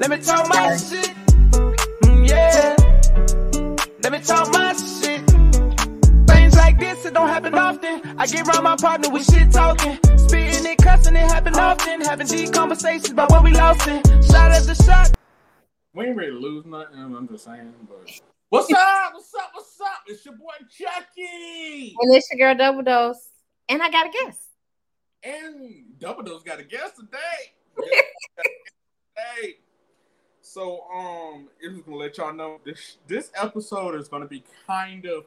Let me talk my shit. Mm, yeah. Let me talk my shit. Things like this, it don't happen often. I get around my partner with shit talking. Spitting it, cussing, it happen often. Having deep conversations about what we lost in. Shot after shot. We ain't ready to lose nothing. I'm just saying, but what's up? What's up? What's up? It's your boy Chucky. And it's your girl Double Dose. And I got a guest. And Double Dose got a guest today. hey. So um I'm just gonna let y'all know this this episode is gonna be kind of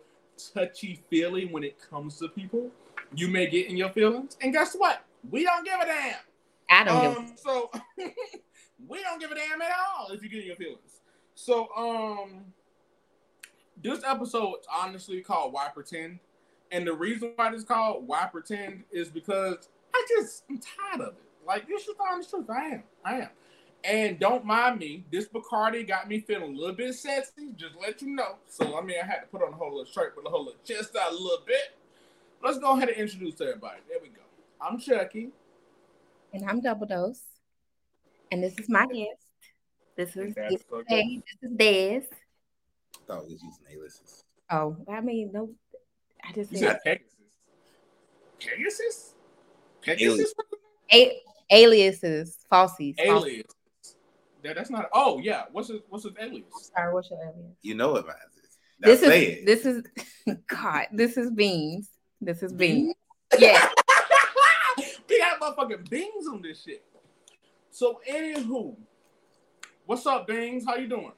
touchy feely when it comes to people. You may get in your feelings, and guess what? We don't give a damn. I don't give Um, so we don't give a damn at all if you get in your feelings. So um this episode is honestly called Why Pretend. And the reason why it's called Why Pretend is because I just I'm tired of it. Like this is the honest truth. I am. I am. And don't mind me, this Bacardi got me feeling a little bit sexy, just let you know. So I mean I had to put on a whole little shirt, put a whole little chest out a little bit. Let's go ahead and introduce everybody. There we go. I'm Chucky. And I'm Double Dose. And this is my guest. This is That's this is, okay. Dave. this is Dez. thought we was using A-lists. Oh, I mean, no, I just You said said Pegasus? Pegasus? Pegasus? a- aliases, falsies. falsies. Alias. That, that's not. Oh yeah. What's his What's his alias? Sorry, what's your alias? You know what mine is. Now This is it. this is God. This is beans. This is beans. Yeah. we got motherfucking beans on this shit. So anywho, what's up, Bings? How you doing?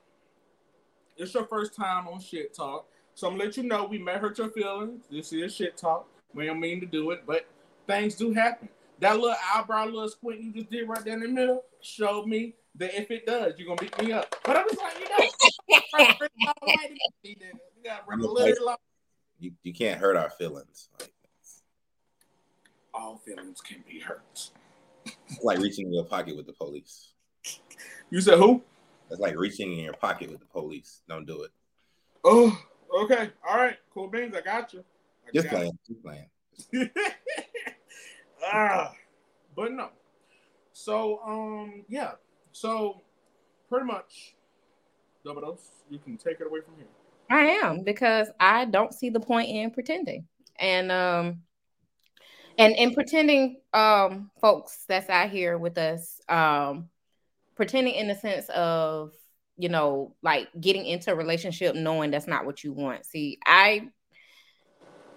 It's your first time on Shit Talk, so I'm gonna let you know we may hurt your feelings. This is Shit Talk. We don't mean to do it, but things do happen. That little eyebrow, little squint you just did right there in the middle showed me that if it does, you're gonna beat me up. But I'm just like, you know, you got I'm a regular law. You, you can't hurt our feelings. Like, all feelings can be hurt. it's like reaching in your pocket with the police. You said who? It's like reaching in your pocket with the police. Don't do it. Oh, okay. All right. Cool beans. I got you. I Just got playing. Just playing. you. ah, but no. So, um, yeah. So, pretty much, double dose. You can take it away from here. I am because I don't see the point in pretending. And um and in pretending um folks that's out here with us um pretending in the sense of you know like getting into a relationship knowing that's not what you want. See, I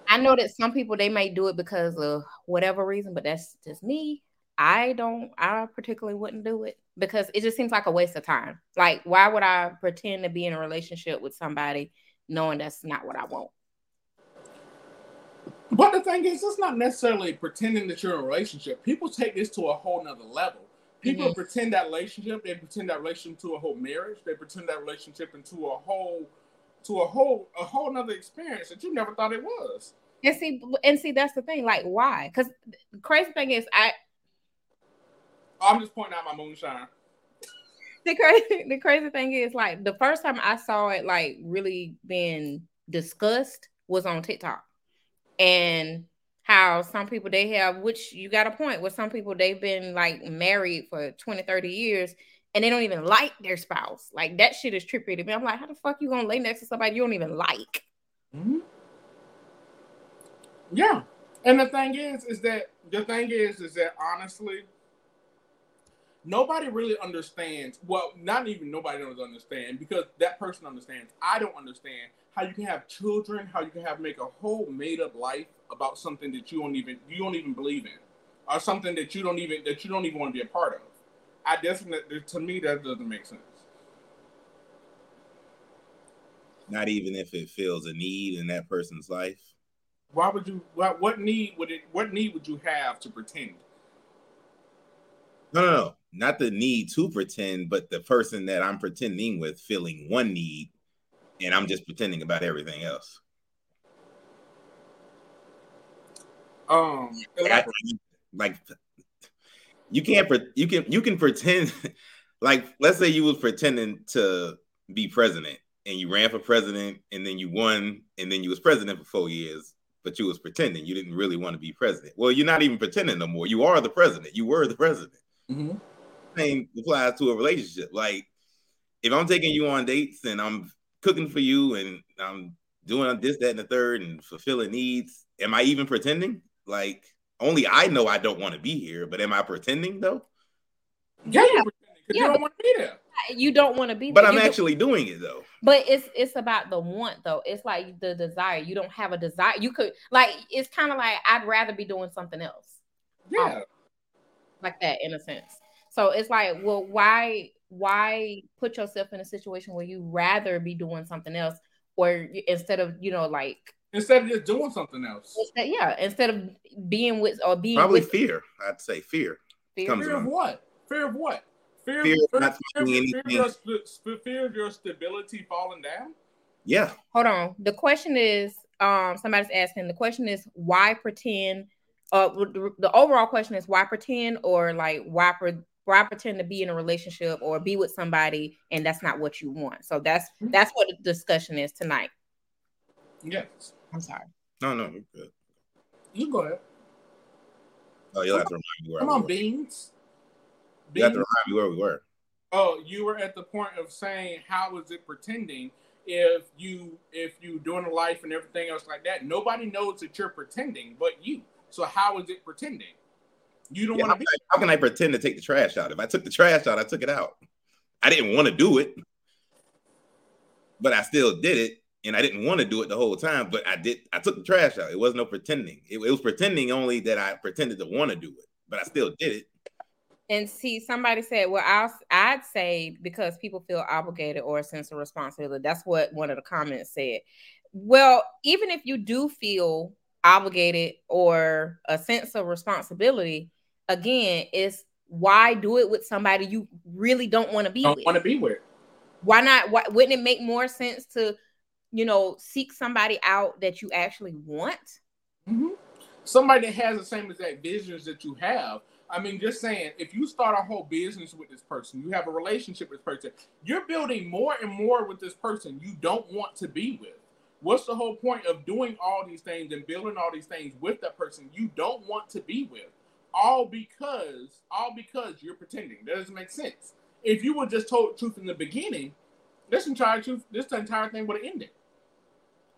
I know that some people they may do it because of whatever reason, but that's just me. I don't I particularly wouldn't do it because it just seems like a waste of time. Like why would I pretend to be in a relationship with somebody knowing that's not what I want? But the thing is, it's not necessarily pretending that you're in a relationship. People take this to a whole nother level. People Mhm. pretend that relationship. They pretend that relationship to a whole marriage. They pretend that relationship into a whole, to a whole, a whole nother experience that you never thought it was. And see, and see, that's the thing. Like, why? Because the crazy thing is, I I'm just pointing out my moonshine. the crazy the crazy thing is, like, the first time I saw it, like, really being discussed was on TikTok, and how some people they have, which you got a point, with some people they've been like married for 20, 30 years. And they don't even like their spouse. Like that shit is trippy to me. I'm like, how the fuck you gonna lay next to somebody you don't even like? Mm-hmm. Yeah, and the thing is, is that the thing is, is that honestly, nobody really understands. Well, not even nobody does understand because that person understands. I don't understand how you can have children, how you can have make a whole made up life about something that you don't even you don't even believe in, or something that you don't even that you don't even want to be a part of. I definitely, to me, that doesn't make sense. Not even if it feels a need in that person's life. Why would you? What, what need would it? What need would you have to pretend? No, no, no. Not the need to pretend, but the person that I'm pretending with feeling one need, and I'm just pretending about everything else. Um, Like, I- like you can't pre- you can you can pretend like let's say you was pretending to be president and you ran for president and then you won and then you was president for four years but you was pretending. You didn't really want to be president. Well you're not even pretending no more. You are the president. You were the president. Mhm. Same applies to a relationship. Like if I'm taking you on dates and I'm cooking for you and I'm doing this, that, and the third and fulfilling needs, am I even pretending? Like only I know I don't want to be here, but am I pretending though? Yeah, Yeah. you don't want to be there. You don't want to be But there. I'm You do- actually doing it though. But it's it's about the want though. It's like the desire. You don't have a desire. You could like it's kind of like I'd rather be doing something else Yeah, like that in a sense. So it's like, well, why why put yourself in a situation where you rather be doing something else, or instead of you know like instead of just doing something else. instead, yeah, instead of being with or being Probably with fear. I'd say fear. fear. comes- Fear of what? Fear of what? Fear, Fear fear, of not fear, fear, anything. your, st- fear of your stability falling down. Yeah. Hold on. The question is, um, somebody's asking. The question is, why pretend? Uh, the, the overall question is why pretend, or like why pre- why pretend to be in a relationship or be with somebody and that's not what you want. So that's mm-hmm. that's what the discussion is tonight. Yes, I'm sorry. No, no, you're good. you go ahead. Oh, you'll have to remind me where Come we on, were. beans. You have to remind me where we were. Oh, you were at the point of saying how is it pretending if you if you doing a life and everything else like that? Nobody knows that you're pretending but you. So how is it pretending? You don't Yeah, want to be. how can I pretend to take the trash out? If I took the trash out, I took it out. I didn't want to do it, but I still did it, and I didn't want to do it the whole time. But I did. I took the trash out. It was no pretending. It, it was pretending only that I pretended to want to do it, but I still did it. And see, somebody said, "Well, I'll, I'd say because people feel obligated or a sense of responsibility." That's what one of the comments said. Well, even if you do feel obligated or a sense of responsibility, again, it's why do it with somebody you really don't want to be Don't with? want to be with. Why not? Why wouldn't it make more sense to, you know, seek somebody out that you actually want? Mhm. Somebody that has the same exact visions that you have. I mean, just saying, if you start a whole business with this person, you have a relationship with this person, you're building more and more with this person you don't want to be with. What's the whole point of doing all these things and building all these things with that person you don't want to be with? All because, all because you're pretending. That doesn't make sense. If you were just told truth in the beginning, this entire truth, this entire thing would have ended.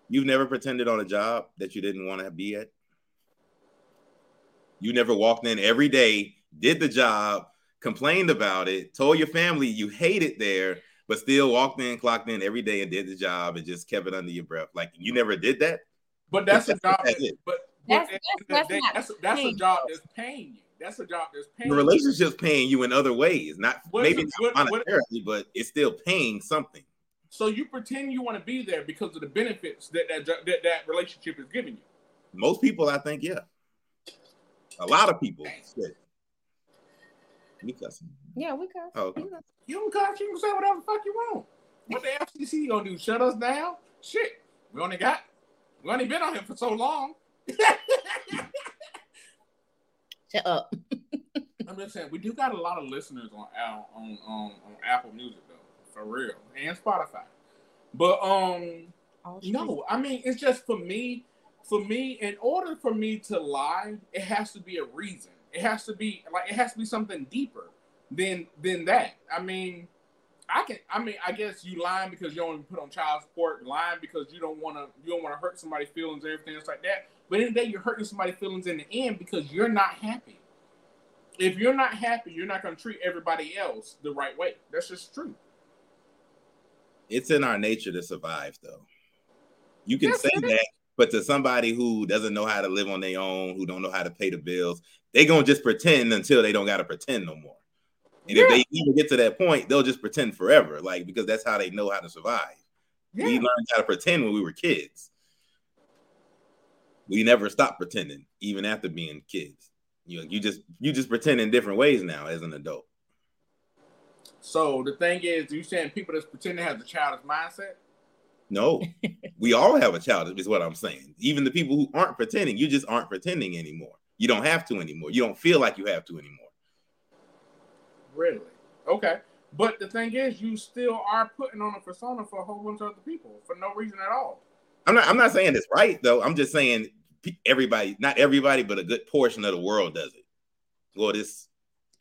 You've never pretended on a job that you didn't want to be at. You never walked in every day, did the job, complained about it, told your family you hate it there, but still walked in, clocked in every day and did the job and just kept it under your breath. Like you never did that. But that's a job. That, but That's- but at the that's- end of the day, that's not that's a, that's a job that's paying you. That's a job that's paying. The you. relationship's paying you in other ways, not What maybe is not it- what- what- but it's still paying something. So you pretend you want to be there because of the benefits that that, that that relationship is giving you. Most people, I think, yeah. A lot of people. Shit. You cussing. Yeah, we could. Oh, okay. You don't cuss. You can say whatever the fuck you want. What the FCC gonna do? Shut us down? Shit. We only got. We only been on here for so long. Shut up. I'm just saying we do got a lot of listeners on on on, on Apple Music though, for real, and Spotify. But um, All no, I mean it's just for me. For me, in order for me to lie, it has to be a reason. It has to be like it has to be something deeper than than that. I mean, I can. I mean, I guess you lying because you don't want to put on child support, lying because you don't want to you don't want to hurt somebody's feelings and everything else like that. But in the day, you're hurting somebody's feelings in the end because you're not happy. If you're not happy, you're not going to treat everybody else the right way. That's just true. It's in our nature to survive, though. You can Yes, say that, but to somebody who doesn't know how to live on their own, who don't know how to pay the bills, they're gonna just pretend until they don't gotta pretend no more. And if they even get to that point, they'll just pretend forever, like because that's how they know how to survive. We learned how to pretend when we were kids. We never stopped pretending, even after being kids. You know, you just you just pretend in different ways now as an adult. So the thing is, you saying people that's pretending have a childish mindset? No, we all have a child, is what I'm saying. Even the people who aren't pretending, you just aren't pretending anymore. You don't have to anymore. You don't feel like you have to anymore. Really? Okay. But the thing is, you still are putting on a persona for a whole bunch of other people for no reason at all. I'm not. I'm not saying it's right though. I'm just saying everybody, not everybody, but a good portion of the world does it. Well, this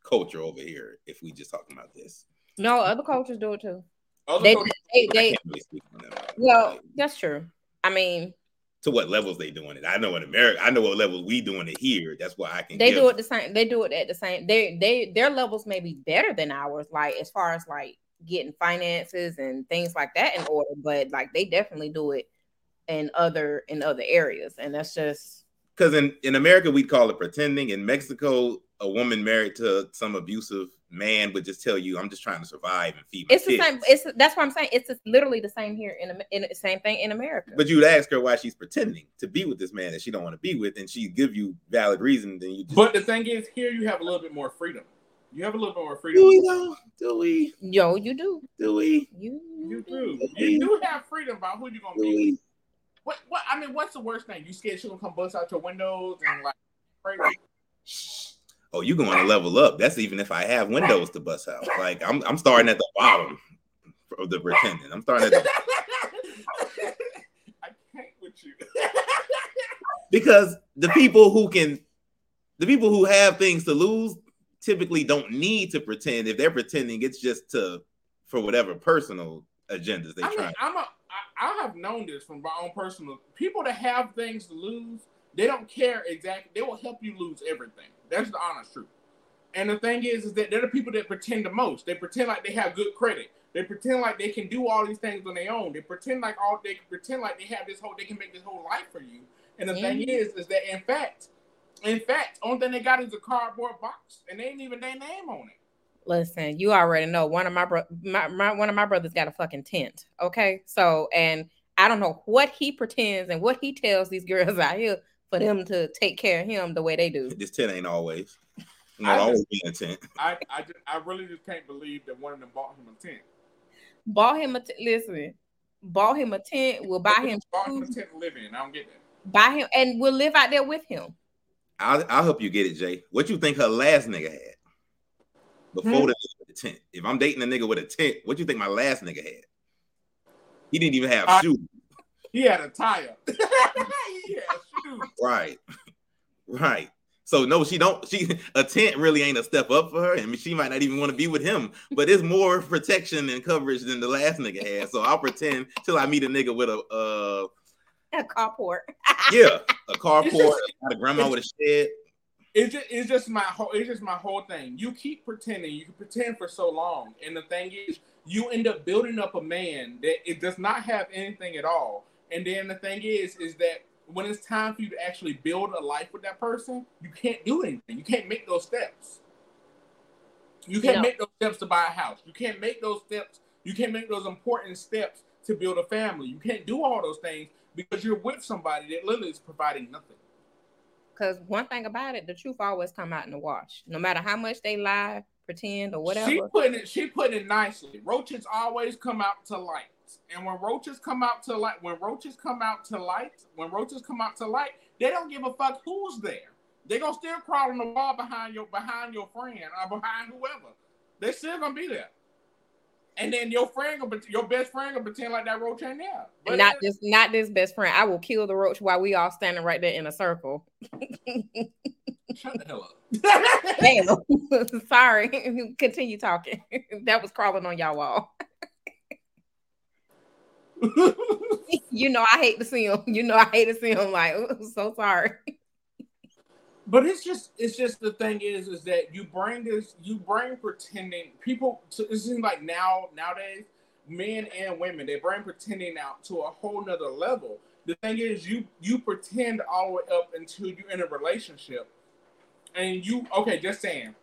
culture over here. If we just talking about this, No, other cultures do it too. Other They, cultures- they, they really them. well, Like, that's true. I mean, to what levels they doing it? I know in America, I know what levels we doing it here. That's why I can. they do it the same. They do it at the same. They they their levels may be better than ours, like as far as like getting finances and things like that in order. But like they definitely do it in other in other areas, and that's just because in, in America we'd call it pretending. In Mexico, a woman married to some abusive man would just tell you, "I'm just trying to survive and feed my it's the same. It's that's what I'm saying. It's just literally the same here in in the same thing in America. But you'd ask her why she's pretending to be with this man that she don't want to be with, and she'd give you valid reason. Then you just But the thing is, here you have a little bit more freedom. You have a little bit more freedom. do freedom. we though? Do we? Yo, you do. Do we? You You do. You do have freedom about who you're gonna Do be. with. What? What? I mean, what's the worst thing? You scared she gonna come bust out your windows and like? Oh, you going to level up? That's even if I have windows to bust out. Like I'm, I'm starting at the bottom of the pretending. I'm starting at the I can't with you. because the people who can the people who have things to lose typically don't need to pretend if they're pretending it's just to for whatever personal agendas they I mean, try I'm a. I, have known this from my own personal. People that have things to lose, they don't care exactly. They will help you lose everything. That's the honest truth. And the thing is, is that they're the people that pretend the most. They pretend like they have good credit. They pretend like they can do all these things on their own. They pretend like all they pretend like they have this whole. They can make this whole life for you. And the thing is, is that in fact, in fact, only thing they got is a cardboard box, and they ain't even their name on it. Listen, you already know one of my, bro- my, my one of my brothers got a fucking tent. Okay, so and I don't know what he pretends and what he tells these girls out here for them to take care of him the way they do. this 10 ain't always I not always being a 10 I, I, just, I really just can't believe that one of them bought him a tent. Bought him a t- listen. Bought him a tent. We'll buy him bought him a tent to live in. I don't get that. buy him, and we'll live out there with him. I'll, I'll help you get it jay what you think her last nigga had before Hmm. the, nigga with the tent if i'm dating a nigga with a tent what do you think my last nigga had he didn't even have Uh, shoes He had a tire. he had shoes. Right. Right. So no, she don't. She a tent really ain't a step up for her, I and she might not even want to be with him. But it's more protection and coverage than the last nigga had. So I'll pretend till I meet a nigga with a uh A carport. yeah a carport, It's got a grandma with a shed. It's just, it's just my whole it's just my whole thing. You keep pretending, you can pretend for so long, and the thing is, you end up building up a man that it does not have anything at all. And then the thing is, is that when it's time for you to actually build a life with that person, you can't do anything. You can't make those steps. You can't No. make those steps to buy a house. You can't make those steps. You can't make those important steps to build a family. You can't do all those things because you're with somebody that literally is providing nothing. Because one thing about it, the truth always come out in the wash. No matter how much they lie, pretend, or whatever. She putting it. She putting it nicely. Roaches always come out to light, and when roaches come out to light, when roaches come out to light, when roaches come out to light, they don't give a fuck who's there. They gonna still crawl on the wall behind your behind your friend or behind whoever. They still gonna be there. And then your friend, gonna, your best friend, gonna pretend like that roach ain't there. But not it- this, not this best friend. I will kill the roach while we all standing right there in a circle. shut the hell up. Damn. Sorry. Continue talking. that was crawling on y'all wall. you know I hate to see him. You know I hate to see him. Like, so sorry. But it's just it's just the thing is is that you bring this you bring pretending people to, it seems like now nowadays men and women they bring pretending out to a whole nother level. The thing is you you pretend all the way up until you're in a relationship and you okay just saying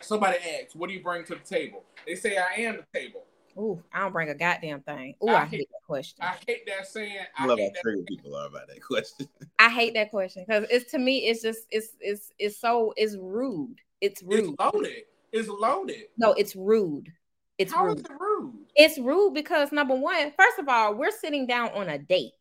somebody asks what do you bring to the table they say I am the table. Ooh, I don't bring a goddamn thing. Ooh, I I, hate- hate that question. I hate that saying. I I love how hate that. triggered people are about that question. I hate that question because it's to me, it's just it's it's it's so it's rude. It's It's rude. loaded. It's loaded. No, it's rude. It's How rude. is it rude? It's rude because number one, first of all, we're sitting down on a date.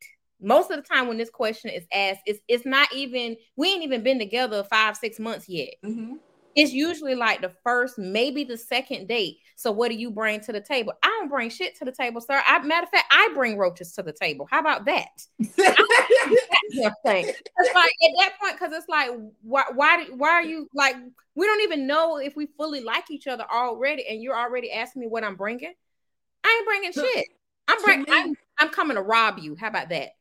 Most of the time when this question is asked, it's it's not even we ain't even been together five, six months yet. Mm-hmm. It's usually like the first, maybe the second date. So what do you bring to the table? I don't bring shit to the table, sir. I, matter of fact, I bring roaches to the table. How about that? thing. It's like at that point, because it's like, why, why, why are you like? We don't even know if we fully like each other already, and you're already asking me what I'm bringing. I ain't bringing To- shit. I'm bringing. I'm, I'm coming to rob you. How about that?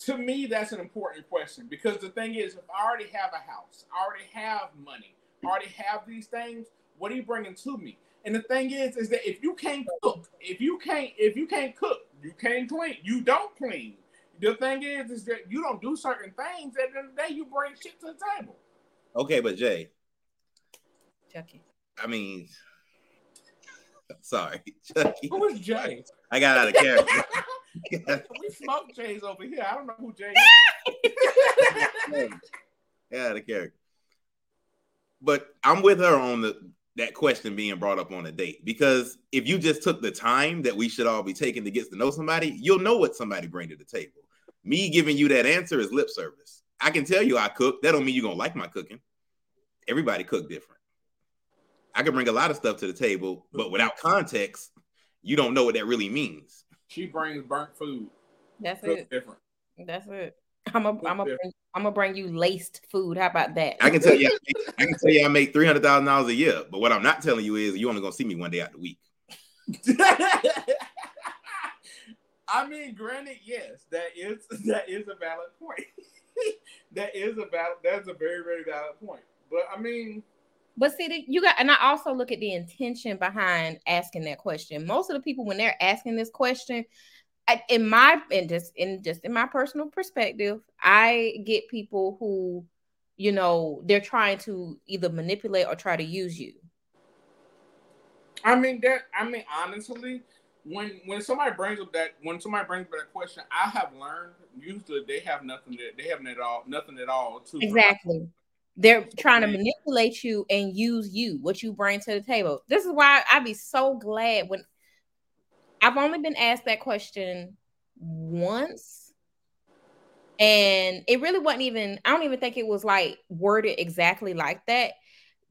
to me, that's an important question because the thing is, if I already have a house, I already have money, already have these things, what are you bringing to me? And the thing is, is that if you can't cook, if you can't, if you can't cook, you can't clean, you don't clean. The thing is, is that you don't do certain things. At the end of the day, you bring shit to the table. Okay, but Jay, Chucky. I mean, sorry, Chucky. Who is Jay? I got out of character. we smoke Jay's over here. I don't know who Jay is. yeah, the character. But I'm with her on the that question being brought up on a date because if you just took the time that we should all be taking to get to know somebody, you'll know what somebody bring to the table. Me giving you that answer is lip service. I can tell you I cook. That don't mean you're gonna like my cooking. Everybody cook different. I can bring a lot of stuff to the table, but without context, you don't know what that really means. she brings burnt food. That's Cook it. different. That's it. I'm a, I'm a, Yeah. bring, I'm gonna bring you laced food. How about that? I can tell you, I, make- can tell you, I make three hundred thousand dollars a year. But what I'm not telling you is, you only gonna see me one day out of the week. I mean, granted, yes, that is that is a valid point. that is a valid. That's a very very valid point. But I mean, But see, the- you got, and I also look at the intention behind asking that question. Most of the people, when they're asking this question, I, in my in just in just in my personal perspective, I get people who, you know, they're trying to either manipulate or try to use you. I mean that. I mean honestly, when when somebody brings up that when somebody brings up that question, I have learned usually they have nothing. That, they haven't at all nothing at all to Exactly. They're trying to manipulate you and use you, what you bring to the table. This is why I'd be so glad when I've only been asked that question once. And it really wasn't even, I don't even think it was like worded exactly like that.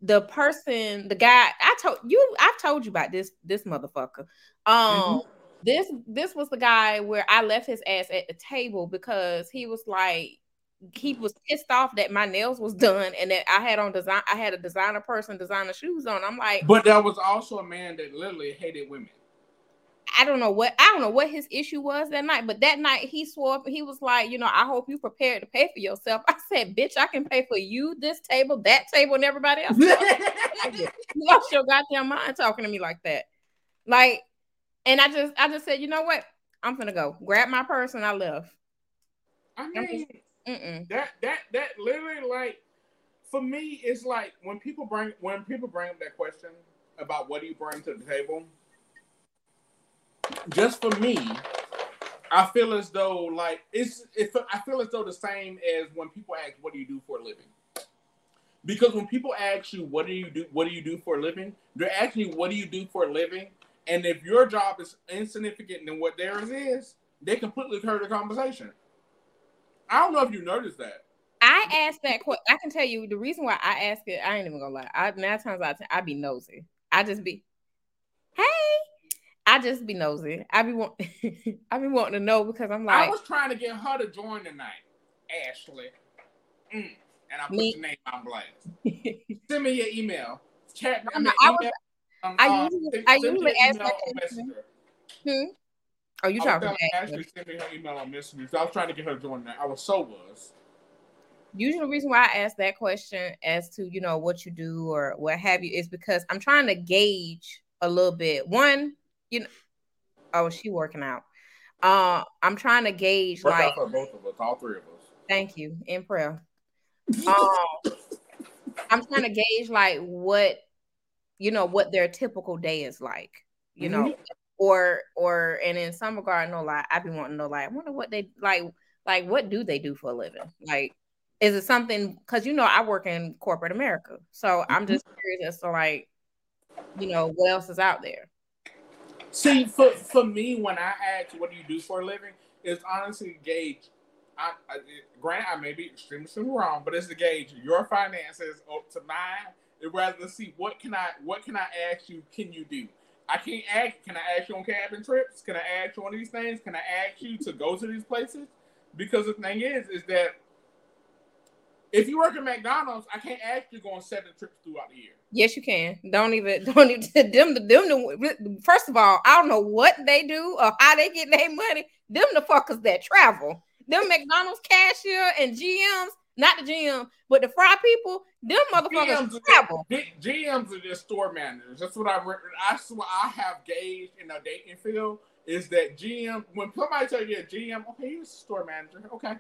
The person, the guy, I told you, I've told you about this, this motherfucker. Um, this this was the guy where I left his ass at the table because he was like, he was pissed off that my nails was done and that I had on design I had a designer person designer shoes on. I'm like, But there was also a man that literally hated women. I don't know what I don't know what his issue was that night, but that night he swore he was like, you know, I hope you prepared to pay for yourself. I said, bitch, I can pay for you, this table, that table, and everybody else. you lost your goddamn mind talking to me like that. Like, and I just I just said, you know what? I'm gonna go. Grab my purse and I left. I mean, Mm-mm. that that that literally like for me it's like when people bring when people bring up that question about what do you bring to the table just for me i feel as though like it's i feel as though the same as when people ask what do you do for a living because when people ask you what do you do what do you do for a living they're asking you what do you do for a living and if your job is insignificant than what theirs is they completely cut the conversation I don't know if you noticed that. I asked that question. I can tell you the reason why I ask it. I ain't even gonna lie. I nine times out of ten, I be nosy. I just be, hey, I just be nosy. I be want, I be wanting to know because I'm like I was trying to get her to join tonight, Ashley. Mm. And I put Me- your name on blast. Send me your email. Chat. I, I mean, was- um, I uh, usually- I usually ask email that on question. Messenger. hmm? Oh, you talking about Ashley send me her email on Messenger. So I was trying to get her to join that. I was so was. usually the reason why I ask that question as to you know what you do or what have you is because I'm trying to gauge a little bit. One, you know, oh, she working out. Uh, I'm trying to gauge Work like, out for both of us, all three of us. thank you in prayer. Um, I'm trying to gauge like what you know what their typical day is like, you know, or or and in some regard, no lie, I've been wanting to know like, I wonder what they like, like what do they do for a living? Like, is it something? Because you know, I work in corporate America, so I'm just curious as to like, you know, what else is out there. See, for for me, when I ask what do you do for a living, it's honestly gauge. I, I granted I may be extremely wrong, but it's the gauge your finances up to mine rather see what can I what can I ask you? Can you do? I can't ask. Can I ask you on cabin trips? Can I ask you on these things? Can I ask you to go to these places? Because the thing is, is that if you work at McDonald's, I can't ask you to go on seven trips throughout the year. Yes, you can. Don't even don't even them them the first of all, I don't know what they do or how they get their money. Them the fuckers that travel. Them McDonald's cashier and GMs, not the GM, but the fry people, them motherfuckers GMs, travel. are, GMs are just store managers. That's what I that's what I have gauged in the dating field is that GM when somebody tell you a GM, okay, you're a store manager, okay.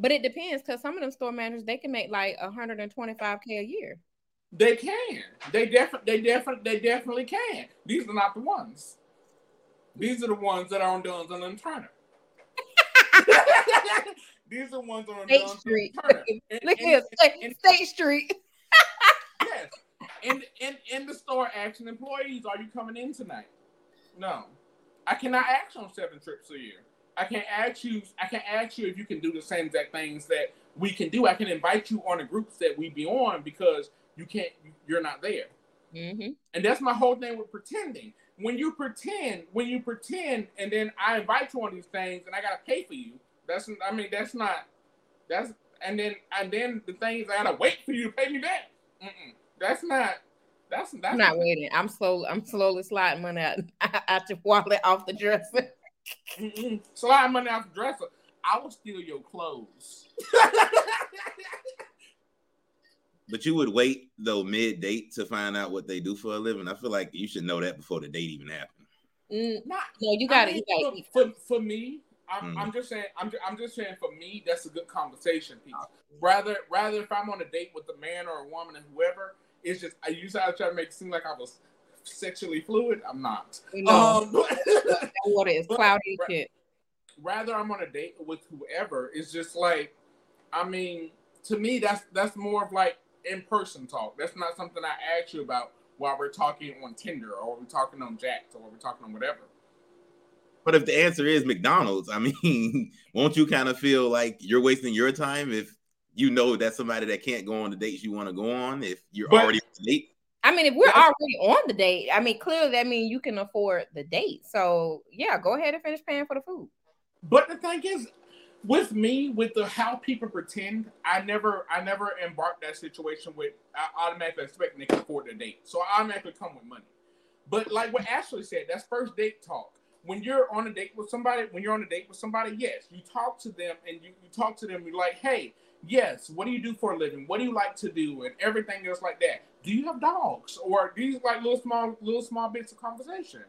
But it depends because some of them store managers they can make like 125k a year. They can. They definitely. They definitely. They definitely can. These are not the ones. These are the ones that are on Duns and Turner. These are ones on State Duns Street. Turner. And- Look here, State, State Street. yes. In in in the store, asking employees, "Are you coming in tonight?" No, I cannot you on seven trips a year. I can't ask you. I can ask you if you can do the same exact things that we can do. I can invite you on the groups that we be on because you can't. You're not there. Mm-hmm. And that's my whole thing with pretending. When you pretend, when you pretend, and then I invite you on these things, and I gotta pay for you. That's I mean that's not that's and then and then the things I gotta wait for you to pay me back. Mm-mm. That's not. That's that's I'm not waiting. I'm slow. I'm slowly sliding money out, out your wallet off the dresser. Mm-mm. Slide money off the dresser. I will steal your clothes. But you would wait though mid date to find out what they do for a living. I feel like you should know that before the date even happened. Mm, not no, you got I mean, You for, for, for me, I'm, Mhm. I'm just saying. I'm, ju- I'm just saying. For me, that's a good conversation piece. Rather, rather if I'm on a date with a man or a woman and whoever, it's just I usually to try to make it seem like I was sexually fluid. I'm not. No, Um, that water is cloudy as shit. rather I'm on a date with whoever. It's just like, I mean, to me, that's that's more of like in person talk. That's not something I ask you about while we're talking on Tinder or we're talking on Jack's or we're talking on whatever. But if the answer is McDonald's, I mean, won't you kind of feel like you're wasting your time if you know that's somebody that can't go on the dates you want to go on if you're But- already on the date? I mean, if we're already on the date, I mean, clearly that means you can afford the date. So yeah, go ahead and finish paying for the food. But the thing is, with me, with the how people pretend, I never, I never embarked that situation with I automatically expecting they can afford the date, so I automatically come with money. But like what Ashley said, that's first date talk. When you're on a date with somebody, when you're on a date with somebody, yes, you talk to them and you, you talk to them. You're like, hey, yes, what do you do for a living? What do you like to do, and everything else like that. Do you have dogs, or these like little small, little small bits of conversation?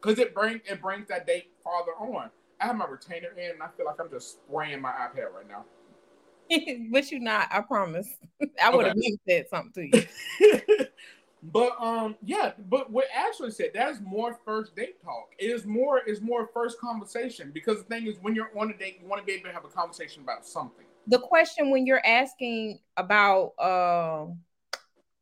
Because it brings it brings that date farther on. I have my retainer in, and I feel like I'm just spraying my iPad right now. but you not, I promise. I would have Okay. said something to you. but um, yeah, but what Ashley said, that's more first date talk. It is more is more first conversation because the thing is, when you're on a date, you want to be able to have a conversation about something. the question when you're asking about um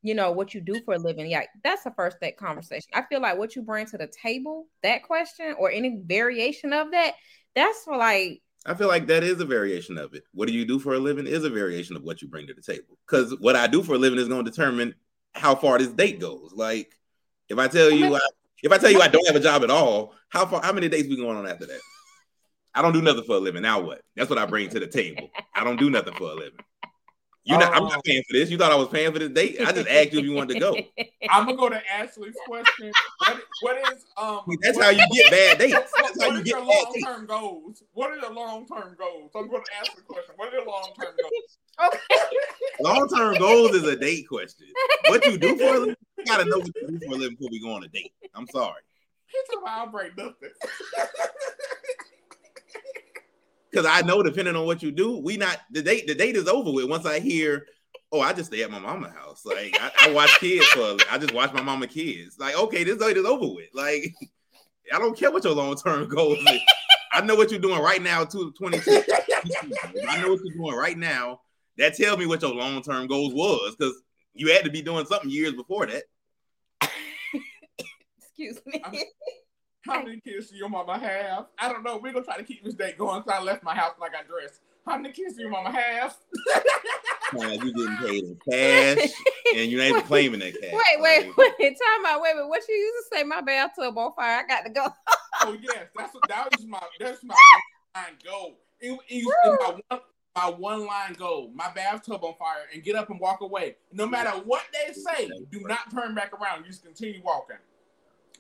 you know what you do for a living yeah that's the first date conversation i feel like what you bring to the table that question or any variation of that that's for like I feel like that is a variation of it. What do you do for a living is a variation of what you bring to the table. Because what I do for a living is going to determine how far this date goes. Like, if I tell you, I, if I tell you I don't have a job at all, how far? How many dates we going on after that? I don't do nothing for a living. Now what? That's what I bring to the table. I don't do nothing for a living. You not, I'm not paying for this. You thought I was paying for this date? I just asked you if you wanted to go. I'm gonna go to Ashley's question. What, what is um? That's what- how you get bad dates. What, That's how you is get your long term goals? What are your long term goals? I'm going to ask the question. What are your long term goals? okay Long term goals is a date question. What you do for a living, you gotta know what you do for a living before we go on a date. I'm sorry. He's talking about I'll break nothing. Because I know depending on what you do, we not the date, the date is over with once I hear, oh, I just stay at my mama house. Like I, I watch kids for I just watch my mama kids. Like, okay, this date is over with. Like, I don't care what your long-term goals is. I know what you're doing right now, to 22. I know what you're doing right now. That tells me what your long-term goals was because you had to be doing something years before that. excuse me I'm- How many kids do your mama have? I don't know. We're gonna try to keep this date going because I left my house when I got dressed. How many kids do your mama have? Like you getting paid in cash. and you're not even claiming that cash. Wait, wait, wait. Time out. Wait, wait. What you used to say? My bathtub on fire. I got to go. Oh yes, that's what that was my that's my line goal. It, it was Woo. my one my one line goal. My bathtub on fire and get up and walk away. No matter what they say, do not turn back around. You just continue walking,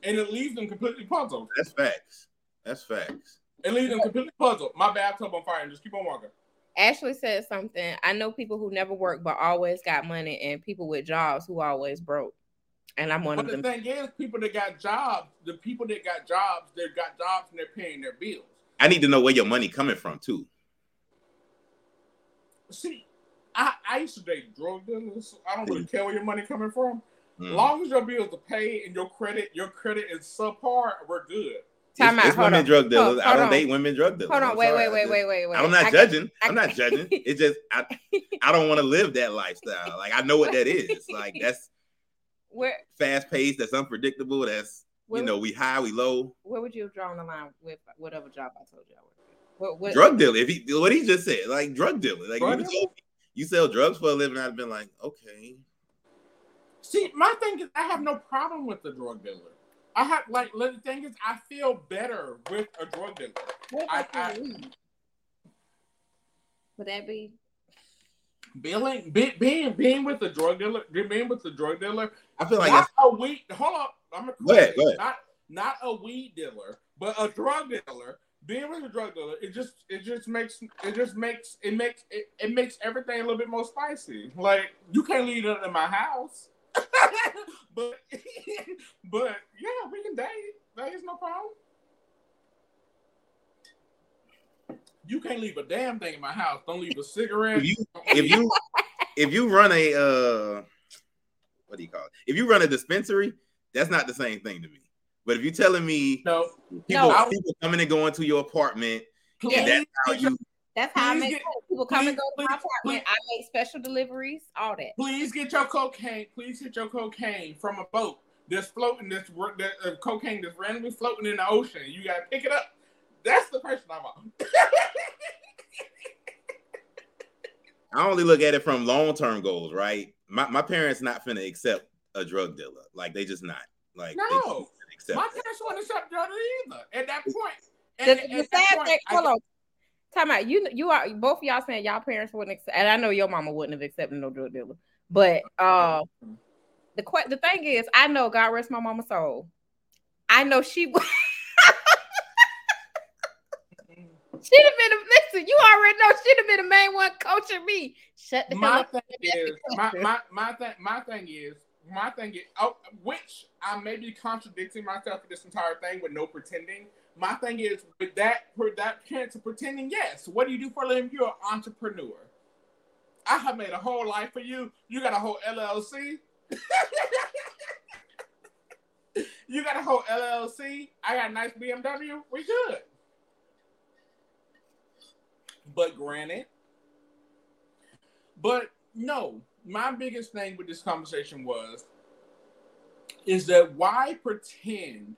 and it leaves them completely puzzled. That's facts. That's facts. It leaves them completely puzzled. My bathtub on fire and just keep on walking. Ashley said something. I know people who never work but always got money, and people with jobs who always broke. And I'm one But of the them. thing is, people that got jobs, the people that got jobs, they've got jobs and they're paying their bills. I need to know where your money coming from too. See, I, I used to date drug dealers. I don't really care where your money coming from. Mm. long as your bills are paid and your credit, your credit is subpar, we're good. Time it's, out. it's Hold women on. drug dealers. Hold- I hold don't on. date women drug dealers. Hold on. I'm Wait, wait, wait, wait, wait, wait. I'm not I- judging. I- I'm not judging. It's just I, I don't want to live that lifestyle. Like I know what that is. Like that's Where, fast paced. That's unpredictable. That's where, you know we high, we low. where would you have drawn the line with whatever job I told you I worked? What, what, Drug dealer. If he what he just said, like drug dealer. Like Drug you, dealer? told me you sell drugs for a living, I'd have been like, okay. See, my thing is, I have no problem with the drug dealer. I have like the thing is, I feel better with a drug dealer. what I- about I- Would that be? Being, be, being, being with the drug dealer, being with the drug dealer, I feel like not a weed. Hold up, I'm gonna Go ahead, go ahead. not not a weed dealer, but a drug dealer. Being with a drug dealer, it just it just makes it just makes it makes it, it makes everything a little bit more spicy. Like you can't leave it in my house, but but yeah, we can date. That is no problem. You can't leave a damn thing in my house. Don't leave a cigarette. if you if you if you run a uh what do you call it? If you run a dispensary, that's not the same thing to me. But if you're telling me no, people, No. people coming and going to your apartment, please, and that's how you That's how I make get- people come and go to my please, apartment. I make special deliveries, all that. please get your cocaine. Please get your cocaine from a boat that's floating. This that, uh, cocaine that's randomly floating in the ocean. You gotta pick it up. That's the person I'm on. I only look at it from long term goals, right? My my parents not finna accept a drug dealer. Like they just not. Like No. accept My parents wouldn't accept drugs either. At that point, The, at, the at that sad point, thing, I- hold on. Time out. You you are both of y'all saying y'all parents wouldn't accept, and I know your mama wouldn't have accepted no drug dealer. But uh, the que- the thing is, I know God rest my mama's soul. I know she would. She'd have been a listen. You already know she'd have been the main one coaching me. Shut the hell my up. thing is my, my my thing my thing is my thing is oh, which I may be contradicting myself for this entire thing with no pretending. My thing is with that for that chance of pretending, yes. What do you do for a living? You're an entrepreneur. I have made a whole life for you. You got a whole LLC. you got a whole LLC. I got a nice BMW. We good. But granted, but no, my biggest thing with this conversation was is that why pretend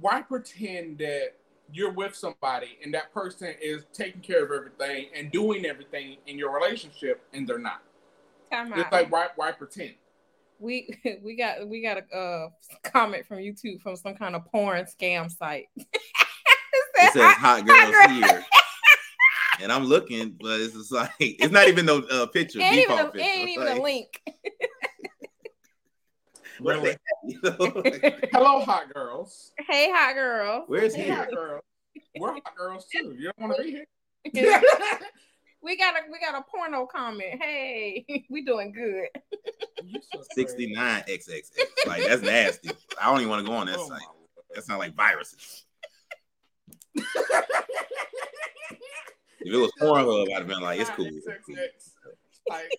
why pretend that you're with somebody and that person is taking care of everything and doing everything in your relationship and they're not. Time It's out. like why why pretend? we we got we got a uh, comment from YouTube from some kind of porn scam site. it It says hot girls girl. here. And I'm looking, but it's just like it's not even no uh, picture. ain't even, default a, picture. ain't even Like, a link. What Really? the heck? Hello, hot girls. hey, hot girl. Where's Hey, here? hot girls. We're hot girls too. You don't want to be here. we got a we got a porno comment. Hey, we doing good. You so 69 XXX. Like that's nasty. I don't even want to go on that Oh, my site. That sounds like viruses. If it was Pornhub, I'd have been like, it's cool. XXX. Like,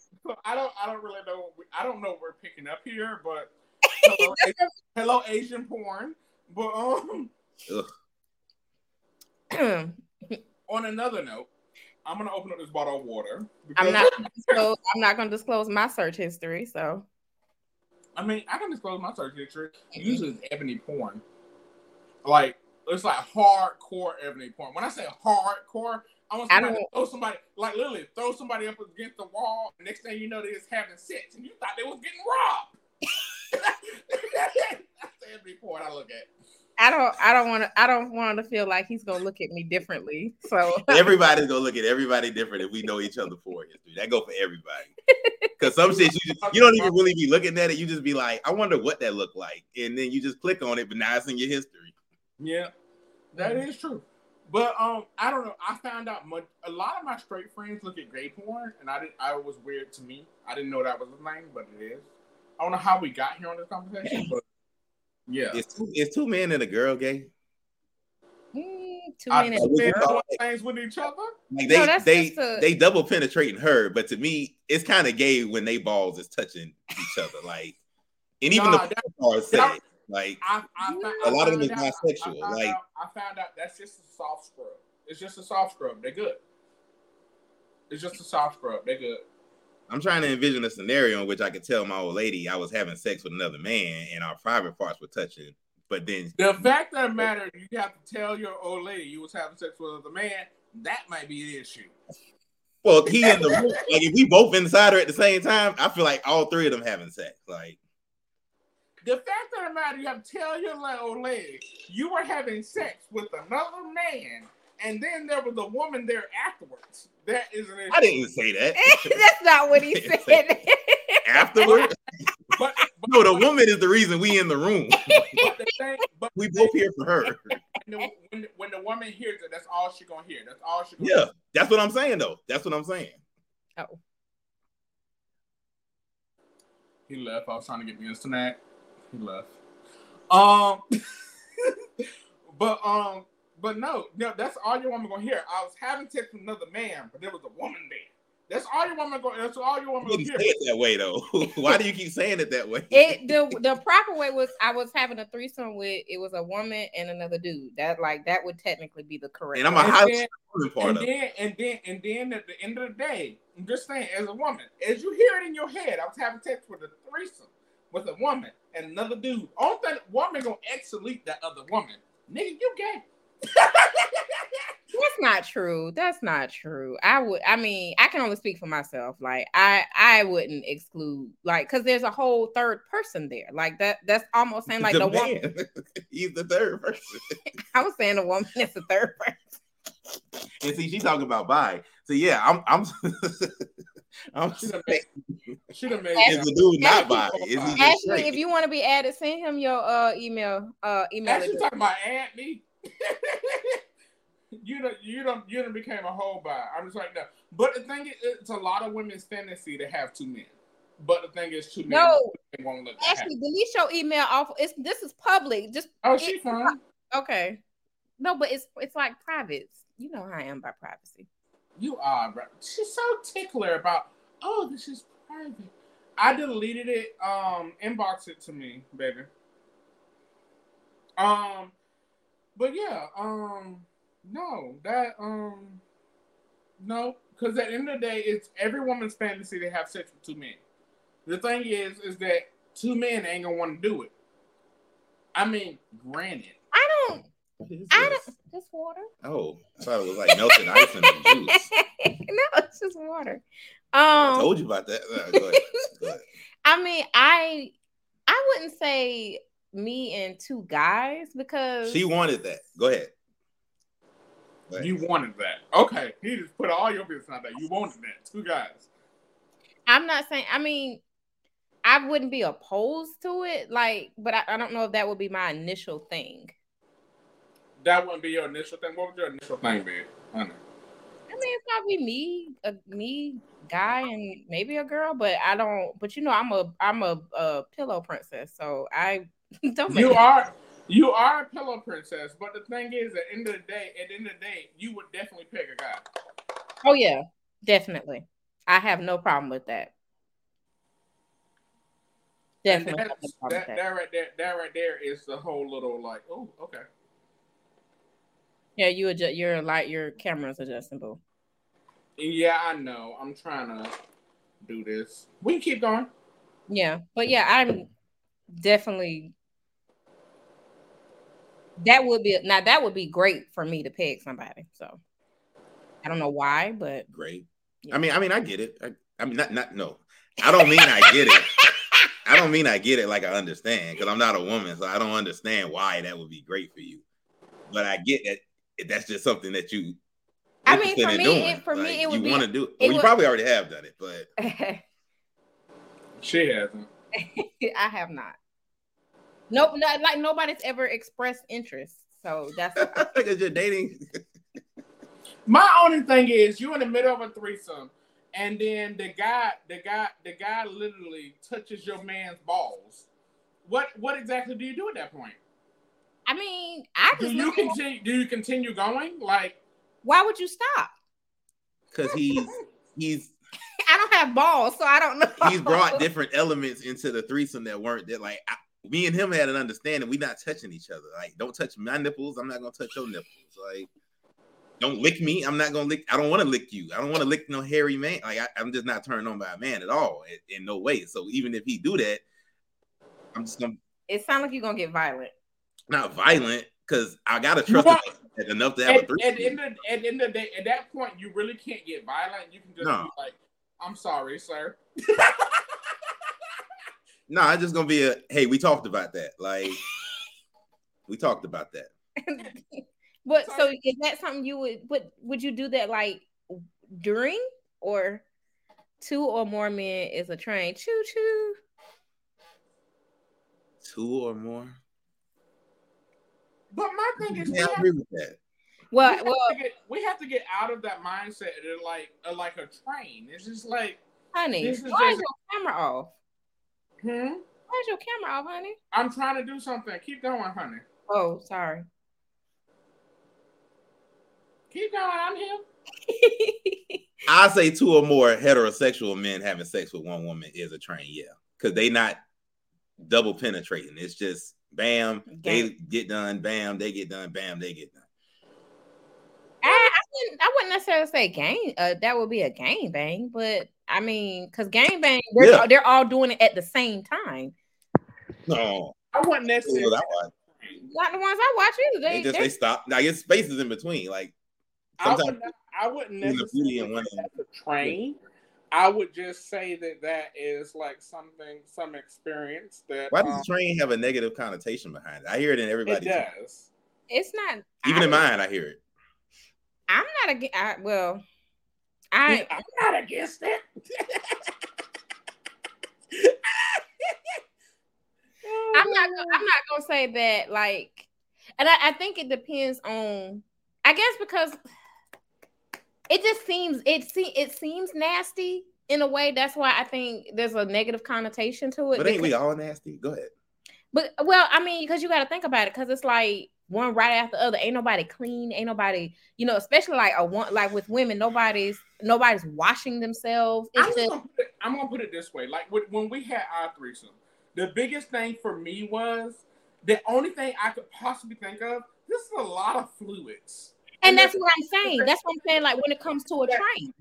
I don't, I don't really know. We, I don't know what we're picking up here, but hello, Asian, hello Asian porn. But um, on another note, I'm gonna open up this bottle of water. I'm not gonna disclose, I'm not gonna disclose my search history. So I mean, I can disclose my search history. Usually, it's ebony porn. Like it's like hardcore ebony porn. When I say hardcore, I want I somebody to don't- throw somebody, like literally, throw somebody up against the wall. Next thing you know, they just having sex, and you thought they was getting robbed. That's every point I look at. I don't I don't want to I don't want to feel like he's gonna look at me differently. So Everybody's gonna look at everybody different if we know each other for history. That go for everybody. Because some shit you just, you don't even really be looking at it. You just be like, I wonder what that looked like, and then you just click on it, but now it's in your history. Yeah, that is true. But um, I don't know. I found out much, a lot of my straight friends look at gay porn, and I didn't. I was weird to me. I didn't know that was a thing, but it is. I don't know how we got here on this conversation, but yeah. It's two, it's two men and a girl gay. Mm, two I minutes. was men about- doing things with each other. Like No, they that's they a- they double penetrating her, but to me, it's kind of gay when they balls is touching each other. Like, and even Nah, the porn stars say that- it. Like, I, I, A lot of them is found out- bisexual, I found, like- out, I found out that's just a soft scrub. It's just a soft scrub. They're good. It's just a soft scrub. They're good. I'm trying to envision a scenario in which I could tell my old lady I was having sex with another man and our private parts were touching, but then The fact of the matter, you have to tell your old lady you was having sex with another man. That might be an issue. well, he in the room. Like, if we both inside her at the same time, I feel like all three of them having sex. Like, The fact of the matter, you have to tell your old lady you were having sex with another man, and then there was a woman there afterwards. That is an issue. I didn't say that. That's not what he said. afterwards? But, but, no, the woman is the reason we in the room. but the thing, but we both here for her. when the, when, when the woman hears it, that's all she gonna hear. That's all she gonna Yeah, that's what I'm saying though. That's what I'm saying. Oh. He left. I was trying to get me a snack. He left. Um, but um, but no, no, that's all your woman gonna hear. I was having sex with another man, but there was a woman there. That's all your woman going. That's all your woman You gonna hear. say it that way though. Why do you keep saying it that way? It the the proper way was I was having a threesome with it was a woman and another dude. That like that would technically be the correct. and I'm a And high then- part And of it. then and then and then at the end of the day, I'm just saying, as a woman, as you hear it in your head, I was having sex with a threesome with a woman and another dude. Only thing woman gonna ex-elite that other woman. Nigga, you gay. That's not true. That's not true. I would. I mean, I can only speak for myself. Like I, I wouldn't exclude like because there's a whole third person there. Like that. That's almost saying like the, woman. He's the third person. I was saying the woman is the third person. And see, she's talking about bi. So yeah, I'm I'm I'm She done made, she done made is the dude not bi? Ashley- Is he Ashley, if you want to be added, send him your uh email. Uh, email Ashley address. talking about Aunt me. you don't you don't you don't became a whole by. I'm just like that. But the thing is, it's a lot of women's fantasy to have two men. But the thing is, two men No. won't let happen. delete your email off. It's this is public. Just Oh, she fine. okay. No, but it's it's like private. You know how I am about privacy. You are, bro. She's so tickler about. Oh, this is private. I deleted it. Um, inbox it to me, baby. Um, but yeah. Um, no, that um, no, because at the end of the day, it's every woman's fantasy to have sex with two men. The thing is, is that two men ain't gonna want to do it. I mean, granted, I don't. What is I don't. Just water. Oh, I thought it was like melted ice in the juice. no, it's just water. I Um, told you about that. Uh, go ahead. Go ahead. I mean, I I wouldn't say me and two guys because She wanted that. Go ahead. Go ahead. you wanted that. Okay, he just put all your business out there. You wanted that. Two guys. I'm not saying. I mean, I wouldn't be opposed to it. Like, but I, I don't know if that would be my initial thing. That wouldn't be your initial thing. What would your initial thing be? Honey? I mean, it's probably me, a me guy, and maybe a girl. But I don't. But you know, I'm a I'm a, a pillow princess, so I don't. Make You are you are a pillow princess, but the thing is, at the end of the day, at the end of the day, you would definitely pick a guy. Oh yeah, definitely. I have no problem with that. Definitely. no that, that that. right there, that right there is the whole little like, oh, okay. Yeah, you adjust. your light, your camera's adjustable. Yeah, I know. I'm trying to do this. We can keep going. Yeah, but yeah, I'm definitely. That would be now. That would be great for me to peg somebody. So I don't know why, but Great. Yeah. I mean, I mean, I get it. I, I mean, not not no. I don't mean I get it. I don't mean I get it like I understand because I'm not a woman, so I don't understand why that would be great for you. But I get that that's just something that you. I mean, for me, doing. it- for me, it would you want to do it. it Well, you probably already have done it, but She hasn't. have not. Nope, not, like nobody's ever expressed interest. So that's because you're dating. My only thing is you're in the middle of a threesome, and then the guy, the guy, the guy literally touches your man's balls. What what exactly do you do at that point? I mean, I Do you continue? Do you continue going? Like why would you stop? Because he's he's I don't have balls, so I don't know. he's brought different elements into the threesome that weren't that like I, me and him had an understanding. We not touching each other. Like, don't touch my nipples. I'm not gonna touch your nipples. Like, don't lick me. I'm not gonna lick. I don't want to lick you. I don't want to lick no hairy man. Like, I, I'm just not turned on by a man at all. In, in no way. So even if he do that, I'm just gonna It sounds like you're gonna get violent. not violent because I gotta trust Well, enough to have a at, at, threesome. the at the end of the day, at that point, you really can't get violent. You can just No. be like, "I'm sorry, sir." No, it's just gonna be a hey. We talked about that. Like, we talked about that. but so is that something you would would would you do that like during or two or more men is a train? Choo choo. Two or more. But my thing is, Yeah, I agree with that. We, Well, have well, to get, we have to get out of that mindset of like of like a train. It's just like, honey, this is why is your camera off? hmm, Why is your camera off, honey? I'm trying to do something. Keep going, honey. Oh, sorry. Keep going. I'm here. I say two or more heterosexual men having sex with one woman is a train, yeah, because they not double penetrating. It's just bam, they get done, bam, they get done, bam, they get done. I, I wouldn't. I wouldn't necessarily say gang. Uh, that would be a gang bang, but I mean, because gang bang, they're, Yeah. they're all doing it at the same time. No, I wasn't that's necessarily. what I watch. Not the ones I watch either. They They, just they, they stop. Now get spaces in between. Like I sometimes wouldn't. I wouldn't in the necessarily and one that's a train. I would just say that that is like something, some experience that why does um, train have a negative connotation behind it? I hear it in it everybody. does. it's not Even I, in mine, I hear it. I'm not against. I, well, I I'm not against it. I'm not. I'm not gonna say that. Like, and I, I think it depends on. I guess because it just seems it see it seems nasty in a way. That's why I think there's a negative connotation to it. But ain't we all nasty? Go ahead. But well, I mean, because you got to think about it, because it's like one right after the other. Ain't nobody clean. Ain't nobody, you know, especially like a one like with women, nobody's nobody's washing themselves. I'm, just gonna put it, I'm gonna put it this way: like when we had our threesome, the biggest thing for me was the only thing I could possibly think of. This is a lot of fluids, and that's what I'm saying. That's what I'm saying. Like when it comes to a train,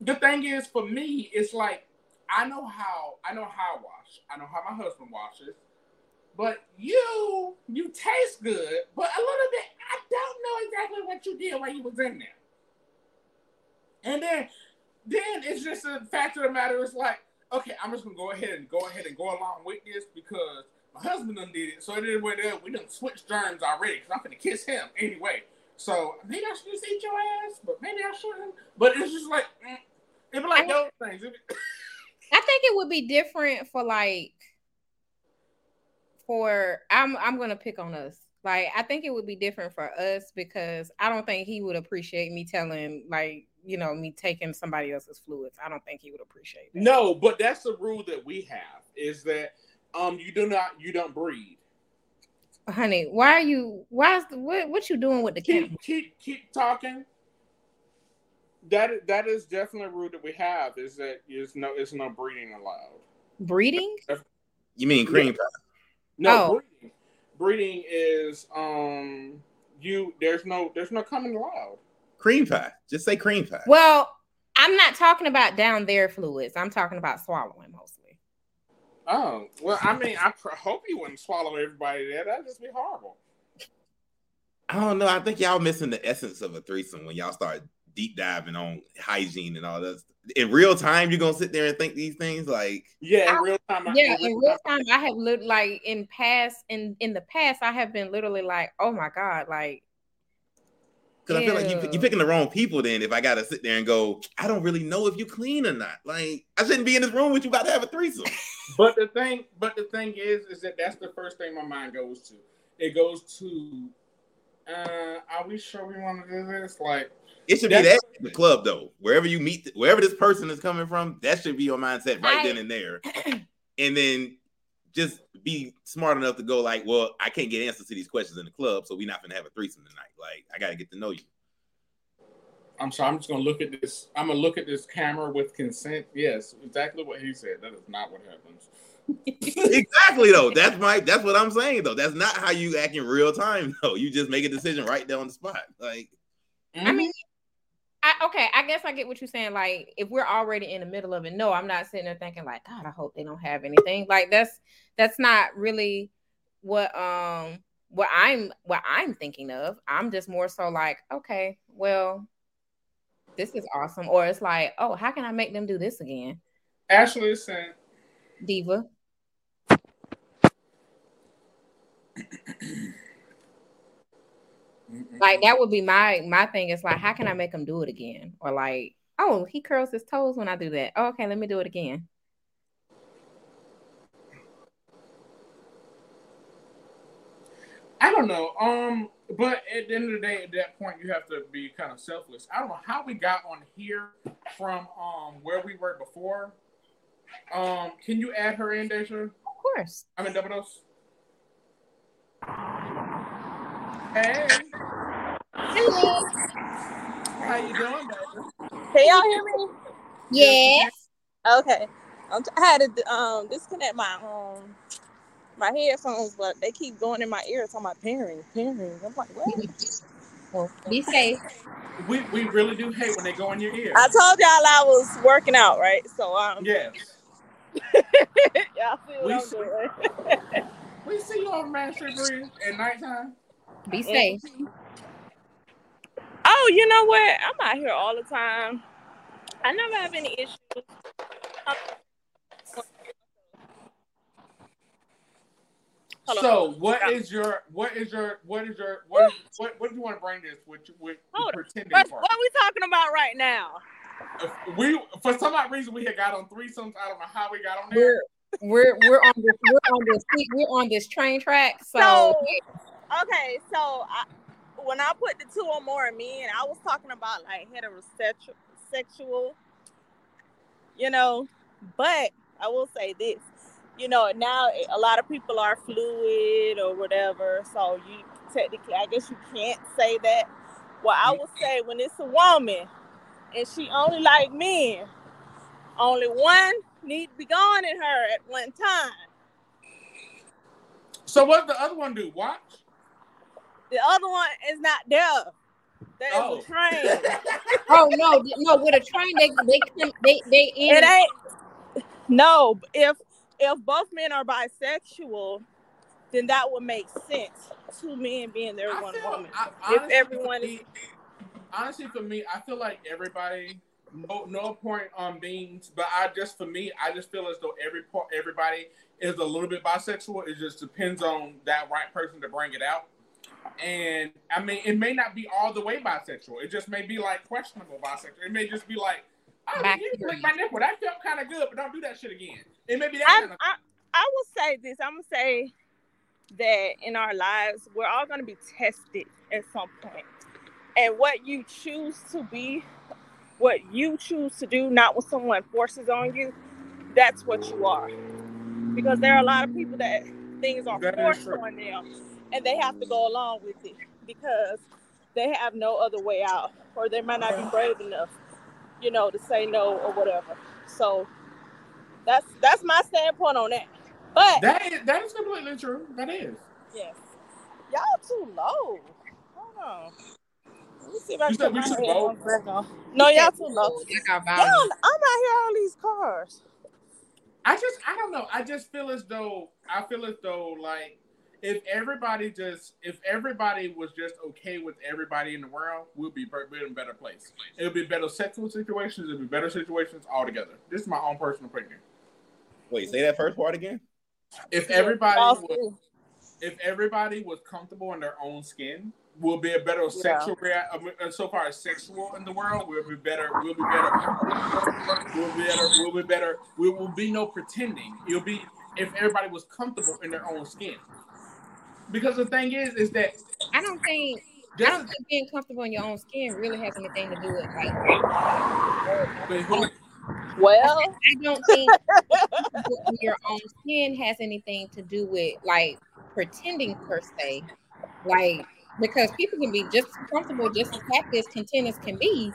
the thing is for me it's like i know how i know how i wash i know how my husband washes but you you taste good but a little bit i don't know exactly what you did while you was in there. And then then it's just a fact of the matter. It's like okay i'm just gonna go ahead and go ahead and go along with this because my husband done did it. So then we done, we done switched germs already because i'm gonna kiss him anyway. So maybe I should just eat your ass, but maybe I shouldn't. But it's just like mm, it'd be like those things. Be- I think it would be different for like for I'm I'm gonna pick on us. Like I think it would be different for us because I don't think he would appreciate me telling like you know me taking somebody else's fluids. I don't think he would appreciate that. no, but that's the rule that we have is that um you do not you don't breed. Honey, why are you why is the, what what you doing with the camera? Keep keep keep talking. That that is definitely a rule that we have is that is no is no breeding allowed. Breeding? You mean cream pie? No Oh. breeding. Breeding is um you there's no there's no coming allowed. Cream pie. Just say cream pie. Well, I'm not talking about down there fluids. I'm talking about swallowing mostly. Oh well, I mean, I pr- hope you wouldn't swallow everybody there. That'd just be horrible. I don't know. I think y'all missing the essence of a threesome when y'all start deep diving on hygiene and all that. In real time, you're gonna sit there and think these things like Yeah, in real time. I- yeah, in real time, I have looked like in past in in the past, I have been literally like, oh my god, like because I feel like you Ew. you picking the wrong people. Then if I gotta sit there and go, I don't really know if you clean or not. Like I shouldn't be in this room with you about to have a threesome. But the thing, but the thing is, is that that's the first thing my mind goes to. It goes to, uh, are we sure we want to do this? Like, It should be that at the club though. Wherever you meet, wherever this person is coming from, that should be your mindset right I- then and there. and then just be smart enough to go like, well, I can't get answers to these questions in the club, so we're not gonna have a threesome tonight. Like, I gotta get to know you. I'm sorry, I'm just gonna look at this. I'm gonna look at this camera with consent. Yes, exactly what he said. That is not what happens. exactly though. That's my that's what I'm saying though. That's not how you act in real time though. You just make a decision right there on the spot. Like I mean, I, okay, I guess I get what you're saying. Like, if we're already in the middle of it, no, I'm not sitting there thinking like, God, I hope they don't have anything. Like, that's that's not really what um what I'm what I'm thinking of. I'm just more so like, okay, well, this is awesome, or it's like, oh, how can I make them do this again, Ashley is saying, diva? Like that would be my my thing. Is like, how can I make him do it again, or like, oh, he curls his toes when I do that. Oh, okay, let me do it again. I don't know. Um, but at the end of the day, at that point, you have to be kind of selfless. I don't know how we got on here from um where we were before. Um, can you add her in, Deja? Of course. I mean, double dose. Hey, Hello. how you doing, baby? Can y'all hear me? Yes. Okay. I'm t- I had to um disconnect my um my headphones, but they keep going in my ear talking about pairing, pairing. I'm like, what? Well, be safe. We we really do hate when they go in your ear. I told y'all I was working out, right? So um yes, y'all see what We I'm see- doing. we see you on Man Street Breeze at nighttime. Be oh. safe. Oh, you know what? I'm out here all the time. I never have any issues. Hold on. So, what is your what is your what is your what what what do you want to bring this with with Hold pretending What, part? what are we talking about right now? If we for some odd reason we had got on threesomes. I don't know how we got on there. We're we're we're on this we're on this we're on this train track. So, So, okay, so I, when I put the two or more men, I was talking about like heterosexual, sexual, you know. But I will say this, you know, now a lot of people are fluid or whatever. So you technically, I guess you can't say that. Well, I will say when it's a woman and she only like men, only one need to be gone in her at one time. So what the other one do? Watch. The other one is not there. That is Oh. a train. oh no, no, with a train they they come they they in it ain't. No, if if both men are bisexual, then that would make sense. Two men being there, I one feel- woman. I- If honestly, everyone for is- me- honestly for me, I feel like everybody. No, no point on being, but I just for me, I just feel as though every part, everybody is a little bit bisexual. It just depends on that right person to bring it out. And I mean, it may not be all the way bisexual. It just may be like questionable bisexual. It may just be like, oh, Back you licked my nipple. That felt kind of good, but don't do that shit again. It may be that I, kind of. I I will say this. I'm gonna say that in our lives, we're all gonna be tested at some point, and what you choose to be, what you choose to do, not what someone forces on you, that's what you are. Because there are a lot of people that things are That forced on them, and they have to go along with it because they have no other way out, or they might not be brave enough, you know, to say no or whatever. So that's that's my standpoint on that. But That is that is completely true. That is. yes, y'all too low. Hold on. Let me see if I You can said my headphones back on. No, y'all too low. Y'all. I'm out here all these cars. I just I don't know. I just feel as though I feel as though like if everybody just if everybody was just okay with everybody in the world, we'll be per- in a better place. It'll be better sexual situations. It'll be better situations altogether. This is my own personal opinion. Wait, say that first part again. If everybody False was, if everybody was comfortable in their own skin, we'll be a better sexual. Rea- uh, so far as sexual in the world, we'll be better. We'll be better. We'll be better. We'll be better. We will be no pretending. It'll be if everybody was comfortable in their own skin. Because the thing is, is that I don't think I just don't think being comfortable in your own skin really has anything to do with like Well, I don't think comfortable in your own skin has anything to do with like pretending per se. Like because people can be just comfortable, just as happy as content as can be,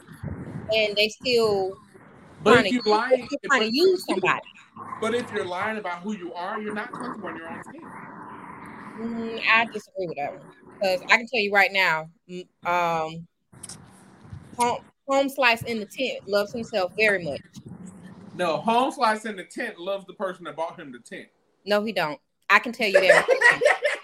and they still but if to, you lying, they're trying to use somebody. but if you're lying about who you are, you're not comfortable in your own skin. Mm, I disagree with that because I can tell you right now, um, home, home slice in the tent loves himself very much. No, home slice in the tent loves the person that bought him the tent. No, he don't. I can tell you that.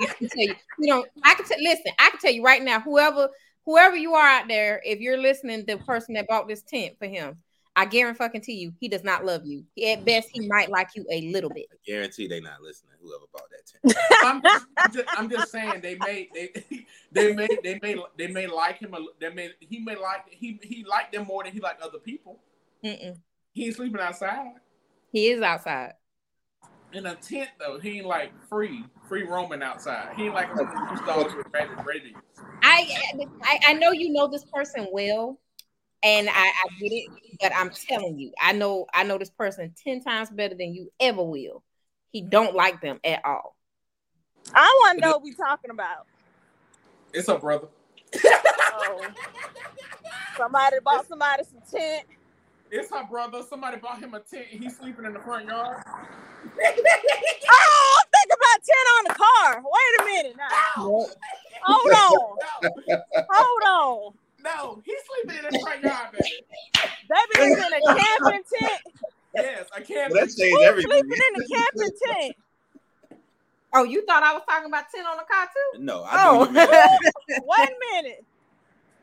I can tell you, you know, I can tell. Listen, I can tell you right now, whoever, whoever you are out there, if you're listening, the person that bought this tent for him, I guarantee fucking to you, he does not love you. At mm. best, he might like you a little bit. I guarantee they not listening. Whoever bought that tent. I'm, I'm, just, I'm just saying they may they they may they may they may like him. A, they may he may like he he liked them more than he liked other people. Mm-mm. He ain't sleeping outside He is outside. in a tent though. He ain't like free free roaming outside. He ain't like loose dogs with rabbit rabies. I, I I know you know this person well, and I, I get it, but I'm telling you, I know I know this person ten times better than you ever will. He don't like them at all. I want to know what we talking about. It's a brother. Oh. Somebody bought somebody some tent. It's her brother. Somebody bought him a tent. and He's sleeping in the front yard. Oh, I'm thinking about tent on the car. Wait a minute now. Hold on. Hold on. No, he's sleeping in the front yard, baby. Baby is in a camping tent. Yes, I can't. Well, that changed Who's everything. sleeping in the camping tent? Oh, you thought I was talking about ten on the car too? No, I knew, Oh, you meant, Wait a minute.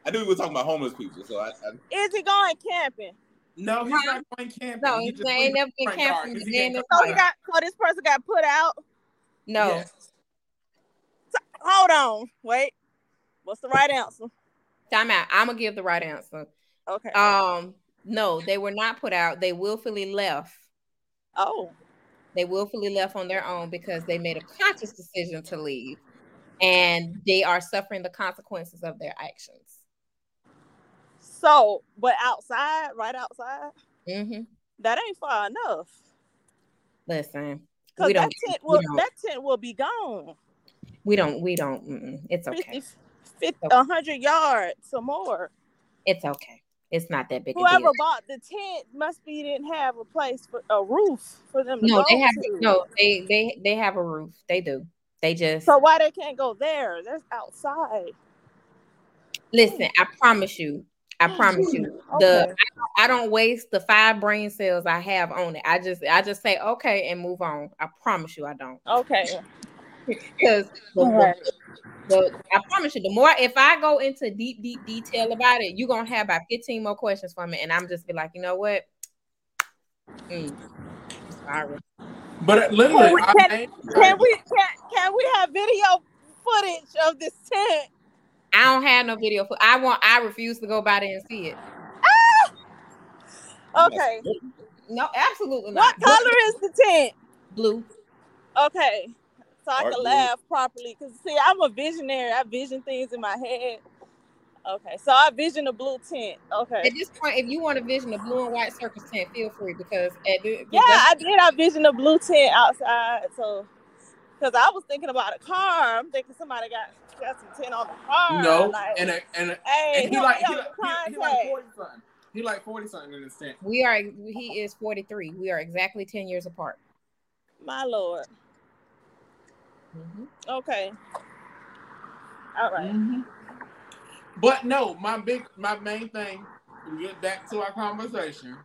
I knew we were talking about homeless people. So I, I Is he going camping? No, he's not going camping. no, He he just ain't never in been the front yard camping. 'cause a he day can't in his come So he got so this person got put out. No, Yes. Hold on. Wait. What's the right answer? Time out. I'm gonna give the right answer. Okay. Um, no, they were not put out. They willfully left. oh. They willfully left on their own because they made a conscious decision to leave, and they are suffering the consequences of their actions. So, but outside, right outside, hmm that ain't far enough. Listen, Cause that tent will that tent will be gone. we don't, we don't. It's 50, okay. 50 100 yards or more. It's okay. It's not that big a Whoever bought the tent must be didn't have a place for a roof for them to No, they have to. no. They they they have a roof. They do. They just So why they can't go there? That's outside. listen. I promise you. I promise you. Hmm. The Okay. I don't waste the five brain cells I have on it. I just I just say okay and move on. I promise you I don't. Okay. Because the, All right. the, I promise you, the more if I go into deep, deep detail about it, you're gonna have about 15 more questions for me, and I'm just be like, you know what? Mm, sorry. But literally, Can we- I can- named- Can we can, can we have video footage of this tent? I don't have no video for I want I refuse to go by there and see it. Ah! Okay. No, absolutely not. What color is the tent? Blue. Okay. So I can blue. laugh properly. Cause see, I'm a visionary. I vision things in my head. Okay. So I vision a blue tent. Okay. At this point, if you want to vision a blue and white circus tent, feel free because at the, Yeah, I did. I vision a blue tent outside. So, because I was thinking about a car, I'm thinking somebody got got some tent on the car. no, like, and a, and, a, hey, and he help like he like, he, he like contact. forty something. He like forty something in this tent. we are he is 43. We are exactly 10 years apart. My lord. Mhm. Okay. All right. Mhm. But no, my big, my main thing. Get back to our conversation.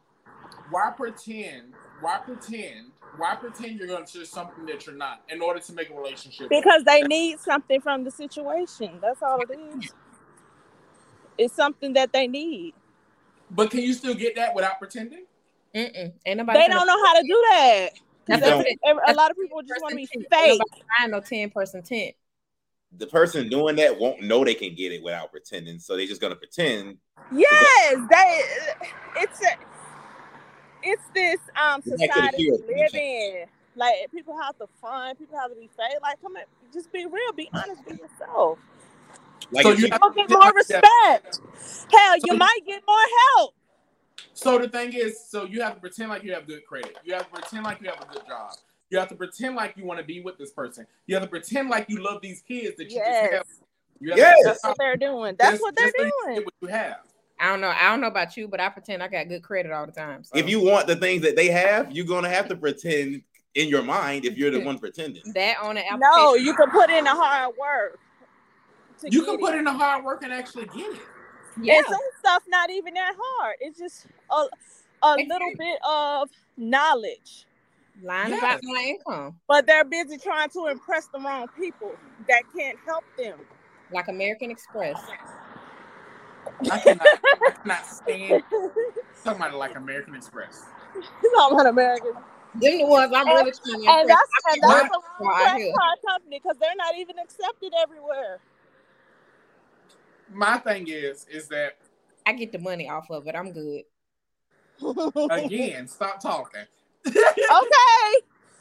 Why pretend? Why pretend? why pretend you're going to just something that you're not in order to make a relationship? because they need something from the situation. That's all it is. It's something that they need. But can you still get that without pretending? Mm-mm. Ain't nobody. They don't know how to do that. 'Cause That's they- what it. a lot of people just want to be fake. Ain't nobody buying no ten person tent. The person doing that won't know they can get it without pretending, so they're just gonna pretend. Yes, they. It's a, it's this um It's like to the society we live in. Like people have to fun, people have to be fake. Like, come on, just be real, be honest with yourself. Like So you you- have- You'll get more respect. Hell, you So- might get more help. So the thing is, so you have to pretend like you have good credit. You have to pretend like you have a good job. You have to pretend like you want to be with this person. You have to pretend like you love these kids that you Yes. just have. You have Yes. to That's what they're doing. That's just- what they're just so you doing. what you have. I don't know. I don't know about you, but I pretend I got good credit all the time. so. if you want the things that they have, you're gonna have to pretend in your mind if you're the one pretending. that on the application, No, you can put in the hard work. You get can it. put in the hard work and actually get it. Yeah, And some stuff not even that hard. It's just a, a little bit of knowledge. lying Yes. about my income, But they're busy trying to impress the wrong people that can't help them. like American Express. I cannot, I cannot stand talking about like American Express. You know about American. Them the ones I'm really trying to And impress. that's and that's a wrong wrong out here. card company because they're not even accepted everywhere. My thing is, is that I get the money off of it. I'm good. again, stop talking. okay.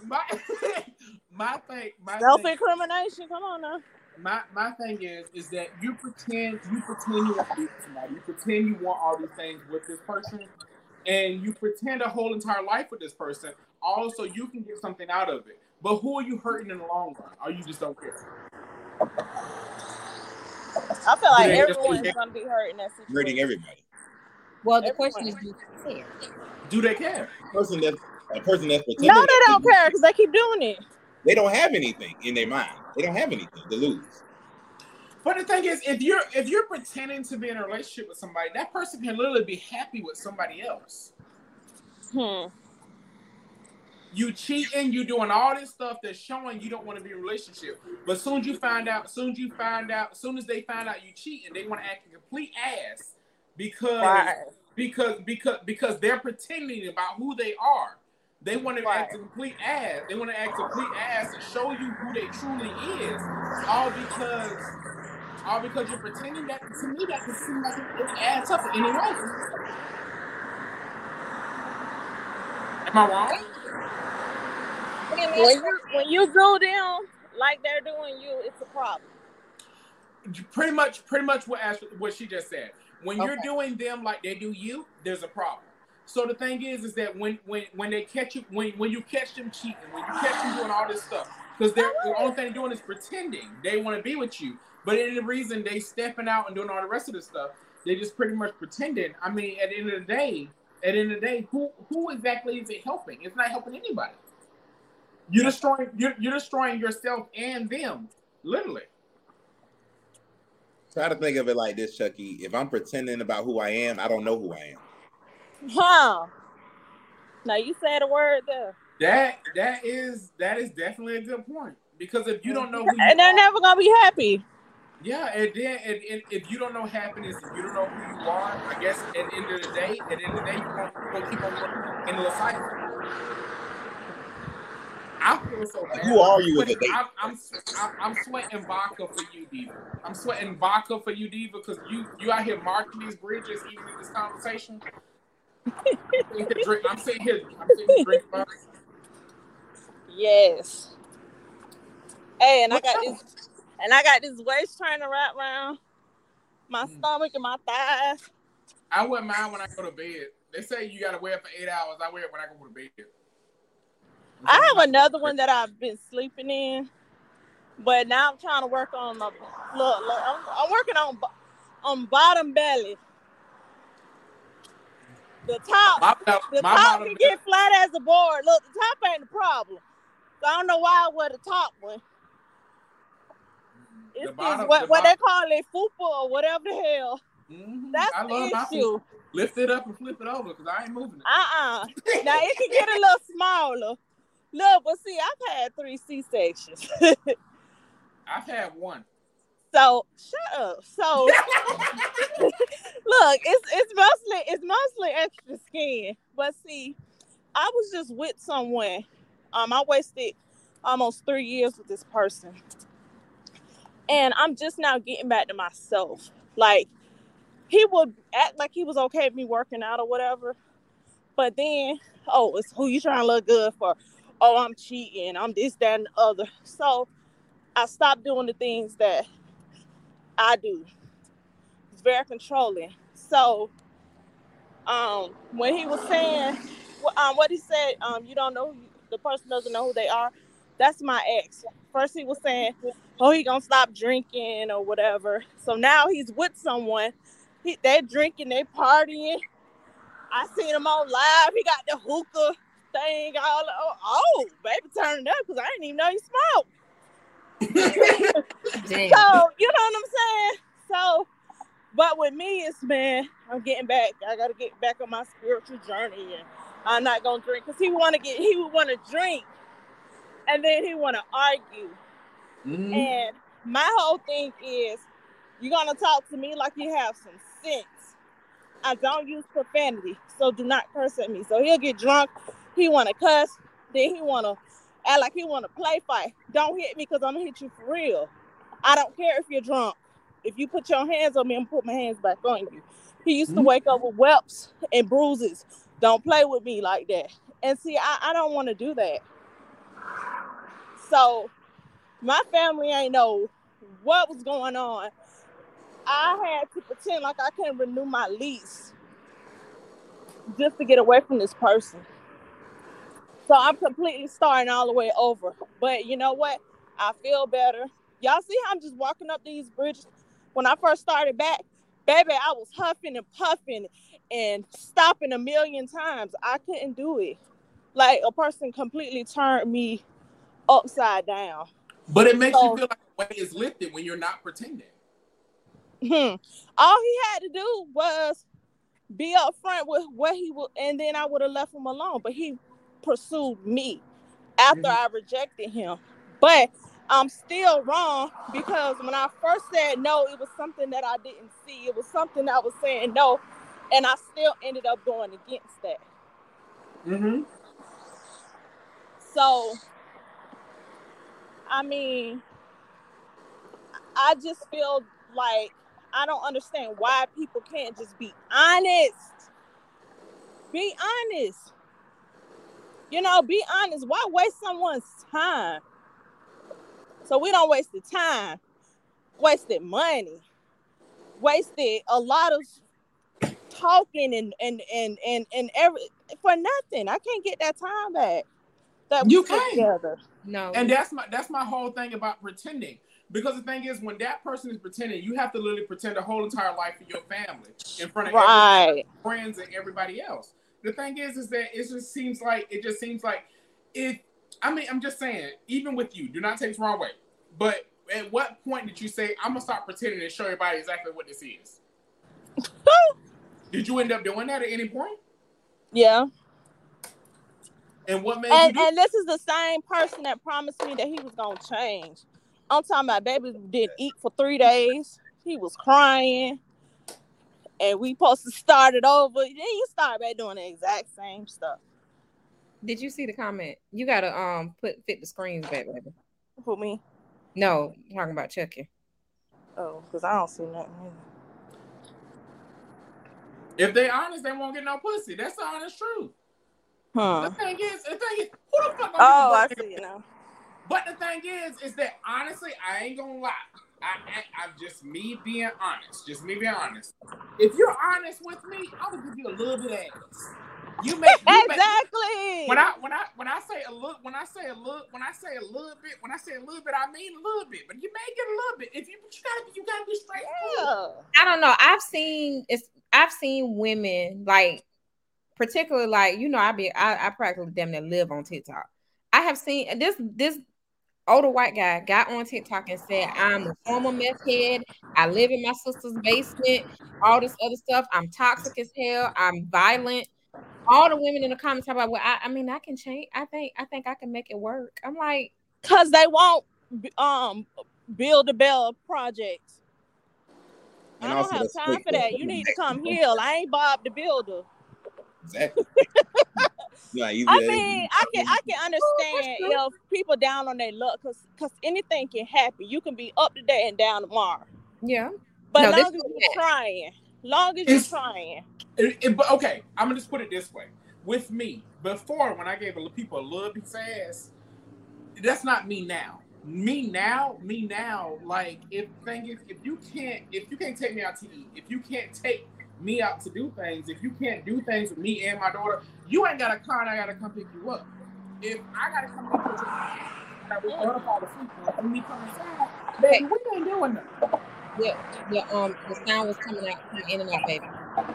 My, my thing, my Self incrimination. Come on now. my my thing is is that you pretend you pretend you want to somebody. You pretend you want all these things with this person, and you pretend a whole entire life with this person. Also, you can get something out of it. But who are you hurting in the long run? Or you just don't care? I feel like Yeah, just- everyone's gonna be hurt in that situation. Hurting everybody. Well, the Everyone. question is, do you care? Do they care? Person that a person that's pretending. No, they don't care because they keep doing it. They don't have anything in their mind. They don't have anything to lose. But the thing is, if you're if you're pretending to be in a relationship with somebody, that person can literally be happy with somebody else. Hmm. You cheating, you doing all this stuff that's showing you don't want to be in a relationship. But as soon as you find out, soon as you find out, as soon as they find out you cheating, they want to act a complete ass because Right. because because because they're pretending about who they are. They want to act a complete ass. They want to act a complete ass and show you who they truly is. All because all because you're pretending that to me that can seem like it, adds up in a way. Am I wrong? When you when you do them like they're doing you, it's a problem. pretty much pretty much what Ashley, what she just said. When you're doing them like they do you, there's a problem. So the thing is, is that when when when they catch you, when when you catch them cheating, when you catch them doing all this stuff, because they're the only thing they're doing is pretending they want to be with you, but in the reason they stepping out and doing all the rest of the stuff, they just pretty much pretending. I mean, at the end of the day, at the end of the day, who who exactly is it helping? It's not helping anybody. You're destroying you're, you're destroying yourself and them, literally. Try to think of it like this, Chucky. If I'm pretending about who I am, I don't know who I am. Huh. Now you said a word there. That that is that is definitely a good point because if you don't know who you And they're are, never gonna be happy. Yeah, and then and, and if you don't know happiness, if you don't know who you are, I guess at the end of the day, at the end of the day, you're gonna, keep on working in the cycle. I feel so bad. Who are you as a date? I'm, I'm, I'm, I'm sweating vodka for you, Diva. I'm sweating vodka for you, Diva, because you you out here marking these bridges even in this conversation. I'm sitting here, drink, I'm sitting here, I'm sitting here drinking vodka. Yes. Hey, and I got this and I got this waist trying to wrap around my Mm. stomach and my thighs. I wear mine when I go to bed. They say you gotta wear it for eight hours. I wear it when I go to bed. I have another one that I've been sleeping in, but now I'm trying to work on my look. look I'm, I'm working on on bottom belly. The top, My, the my top can get flat as a board. Look, the top ain't the problem. So I don't know why I wear the top one. It's this, bottom- what, the what they call it, fupa or whatever the hell. Mhm. That's I love the issue. Lift it up and flip it over because I ain't moving it. Uh uh Now it can get a little smaller, Look, but see, I've had three C sections. I've had one. So shut up. So look, it's it's mostly it's mostly extra skin. But see, I was just with someone. Um, I wasted almost three years with this person. And I'm just now getting back to myself. Like he would act like he was okay with me working out or whatever. But then, oh, it's who you trying to look good for? Oh, I'm cheating. I'm this, that, and the other. So I stopped doing the things that I do. It's very controlling. So um when he was saying um what he said, um, you don't know the person doesn't know who they are. That's my ex. First he was saying, Oh, he gonna stop drinking or whatever. So now he's with someone. He, they're drinking, they partying. I seen him on live. He got the hookah thing all oh, oh baby turn it up because I didn't even know he smoked. so you know what I'm saying? So but with me it's man, I'm getting back. I gotta get back on my spiritual journey and I'm not gonna drink because he wanna get he would wanna drink and then he wanna argue. Mm-hmm. And my whole thing is you're gonna talk to me like you have some sense. I don't use profanity, so do not curse at me. So he'll get drunk, he wanna cuss, then he wanna act like he wanna play fight. Don't hit me because I'm gonna hit you for real. I don't care if you're drunk. If you put your hands on me, I'm put my hands back on you. He used to mm-hmm. wake up with whelps and bruises. Don't play with me like that. And see, I, I don't want to do that. So my family ain't know what was going on I had to pretend like I couldn't renew my lease just to get away from this person. So I'm completely starting all the way over. But you know what? I feel better. Y'all see how I'm just walking up these bridges? When I first started back, baby, I was huffing and puffing and stopping a million times. I couldn't do it. Like a person completely turned me upside down. But it makes so, you feel like the weight is lifted when you're not pretending. Hmm. All he had to do was be upfront with what he would, and then I would have left him alone. But he pursued me after mm-hmm. I rejected him. But I'm still wrong because when I first said no, it was something that I didn't see. It was something I was saying no, and I still ended up going against that. Mm-hmm. So, I mean, I just feel like I don't understand why people can't just be honest. Be honest. You know, be honest. Why waste someone's time? So we don't waste the time, wasted money, wasted a lot of talking and and and and and every for nothing. I can't get that time back. That you can together. No, and that's my that's my whole thing about pretending. Because the thing is, when that person is pretending, you have to literally pretend a whole entire life for your family in front of right. friends and everybody else. The thing is, is that it just seems like it just seems like it. I mean, I'm just saying, even with you, do not take this wrong way. But at what point did you say, I'm gonna stop pretending and show everybody exactly what this is? did you end up doing that at any point? Yeah. And what made and, you do- and this is the same person that promised me that he was gonna change. I'm talking about baby didn't eat for three days. He was crying. And we supposed to start it over. Then you start back doing the exact same stuff. Did you see the comment? You gotta um put fit the screens back, baby. For me? No, talking about Chucky. Oh, because I don't see nothing If they honest, they won't get no pussy. That's the honest truth. Huh. The thing is, the thing is, who the fuck? Oh, I see you now. But the thing is, is that honestly, I ain't gonna lie. I, I, am just me being honest. Just me being honest. If you're honest with me, I will give you a little bit of ass. You make you exactly. Make, when I when I when I say a look when I say a look when I say a little bit when I say a little bit I mean a little bit, but you may get a little bit. If you but you gotta you gotta be straight. Yeah. I don't know. I've seen it's I've seen women like particularly like you know I be I, I practically damn near live on TikTok. I have seen this this older white guy got on TikTok and said, I'm a former meth head. I live in my sister's basement, all this other stuff. I'm toxic as hell. I'm violent. all the women in the comments talk about, well, I, I mean, I can change. I think, I think I can make it work. I'm like, Cause they won't um build a bell projects. And I don't have time for that. You need to come heal. I ain't Bob the Builder. Exactly. Nah, you- I mean, I can I can oh, understand you know people down on their luck, cause cause anything can happen. You can be up today and down tomorrow. yeah. But No, long as you're bad. trying, long as you're trying. It- it- but okay, I'm gonna just put it this way. With me, before when I gave a- people a little piece of ass, that's not me now. Me now, me now. Like if thing is, if you can't, if you can't take me out to eat, if you can't take me out to do things, if you can't do things with me and my daughter, you ain't got a car and I gotta come pick you up. If I gotta come pick you up, that we order fall asleep and me come inside, baby, we ain't doing nothing. Yeah, yeah. Um, the sound was coming out coming in and out, baby.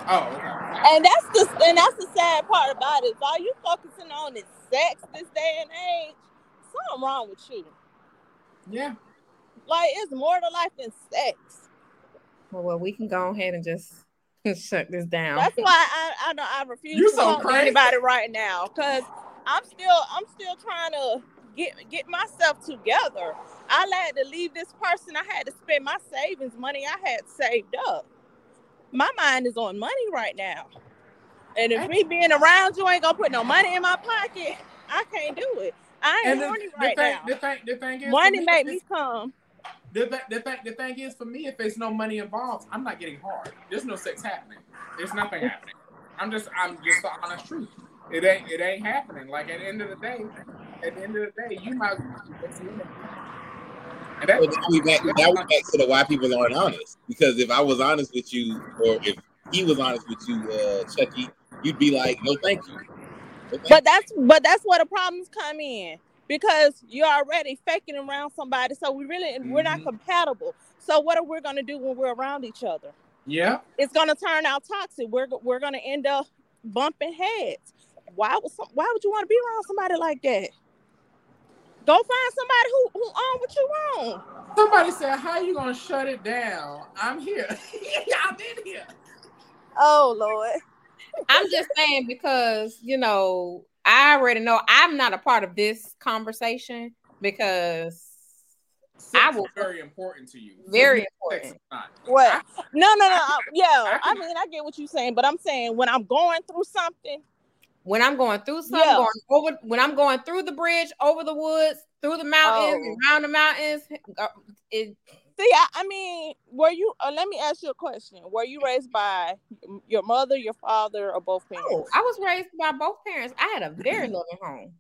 Oh, okay. And that's the and that's the sad part about it. While you focusing on is sex this day and age, something wrong with you. Yeah. Like it's more to life than sex. Well, well, we can go ahead and just shut this down. That's why I I don't I refuse You to so talk to anybody right now because I'm still I'm still trying to get get myself together. I had to leave this person. I had to spend my savings money I had saved up. My mind is on money right now. And if me being around you ain't gonna put no money in my pocket, I can't do it. I ain't And the, horny the right thing, now. the thing, the thing is, Money for me, make if me come. The, the, thing, the thing is, for me, if there's no money involved, I'm not getting hard. There's no sex happening. There's nothing happening. I'm just, I'm just the honest truth. It ain't, it ain't happening. Like at the end of the day, at the end of the day, you might. as well just. And But that's now we back, now we back to the why people aren't honest. Because if I was honest with you, or if he was honest with you, uh, Chucky, you'd be like, no, thank you. No, thank But that's but that's where the problems come in because you're already faking around somebody. So we really we're not Mhm. compatible. So what are we gonna do when we're around each other? yeah. It's gonna turn out toxic. We're we're gonna end up bumping heads. Why would some, why would you want to be around somebody like that? Go find somebody who who own what you own. Somebody said, "How you gonna shut it down?" I'm here. Y'all been here. Oh Lord. I'm just saying because you know I already know I'm not a part of this conversation because Sex I is will- very important to you. very Sex important. is. What? No, no, no. I- yeah, I I mean, I get what you're saying, but I'm saying when I'm going through something, When I'm going through something, Yeah. going over when I'm going through the bridge, over the woods, through the mountains, Oh. around the mountains, uh, it See, I, I mean, were you? Uh, let me ask you a question. Were you raised by your mother, your father, or both parents? oh, I was raised by both parents. I had a very loving home.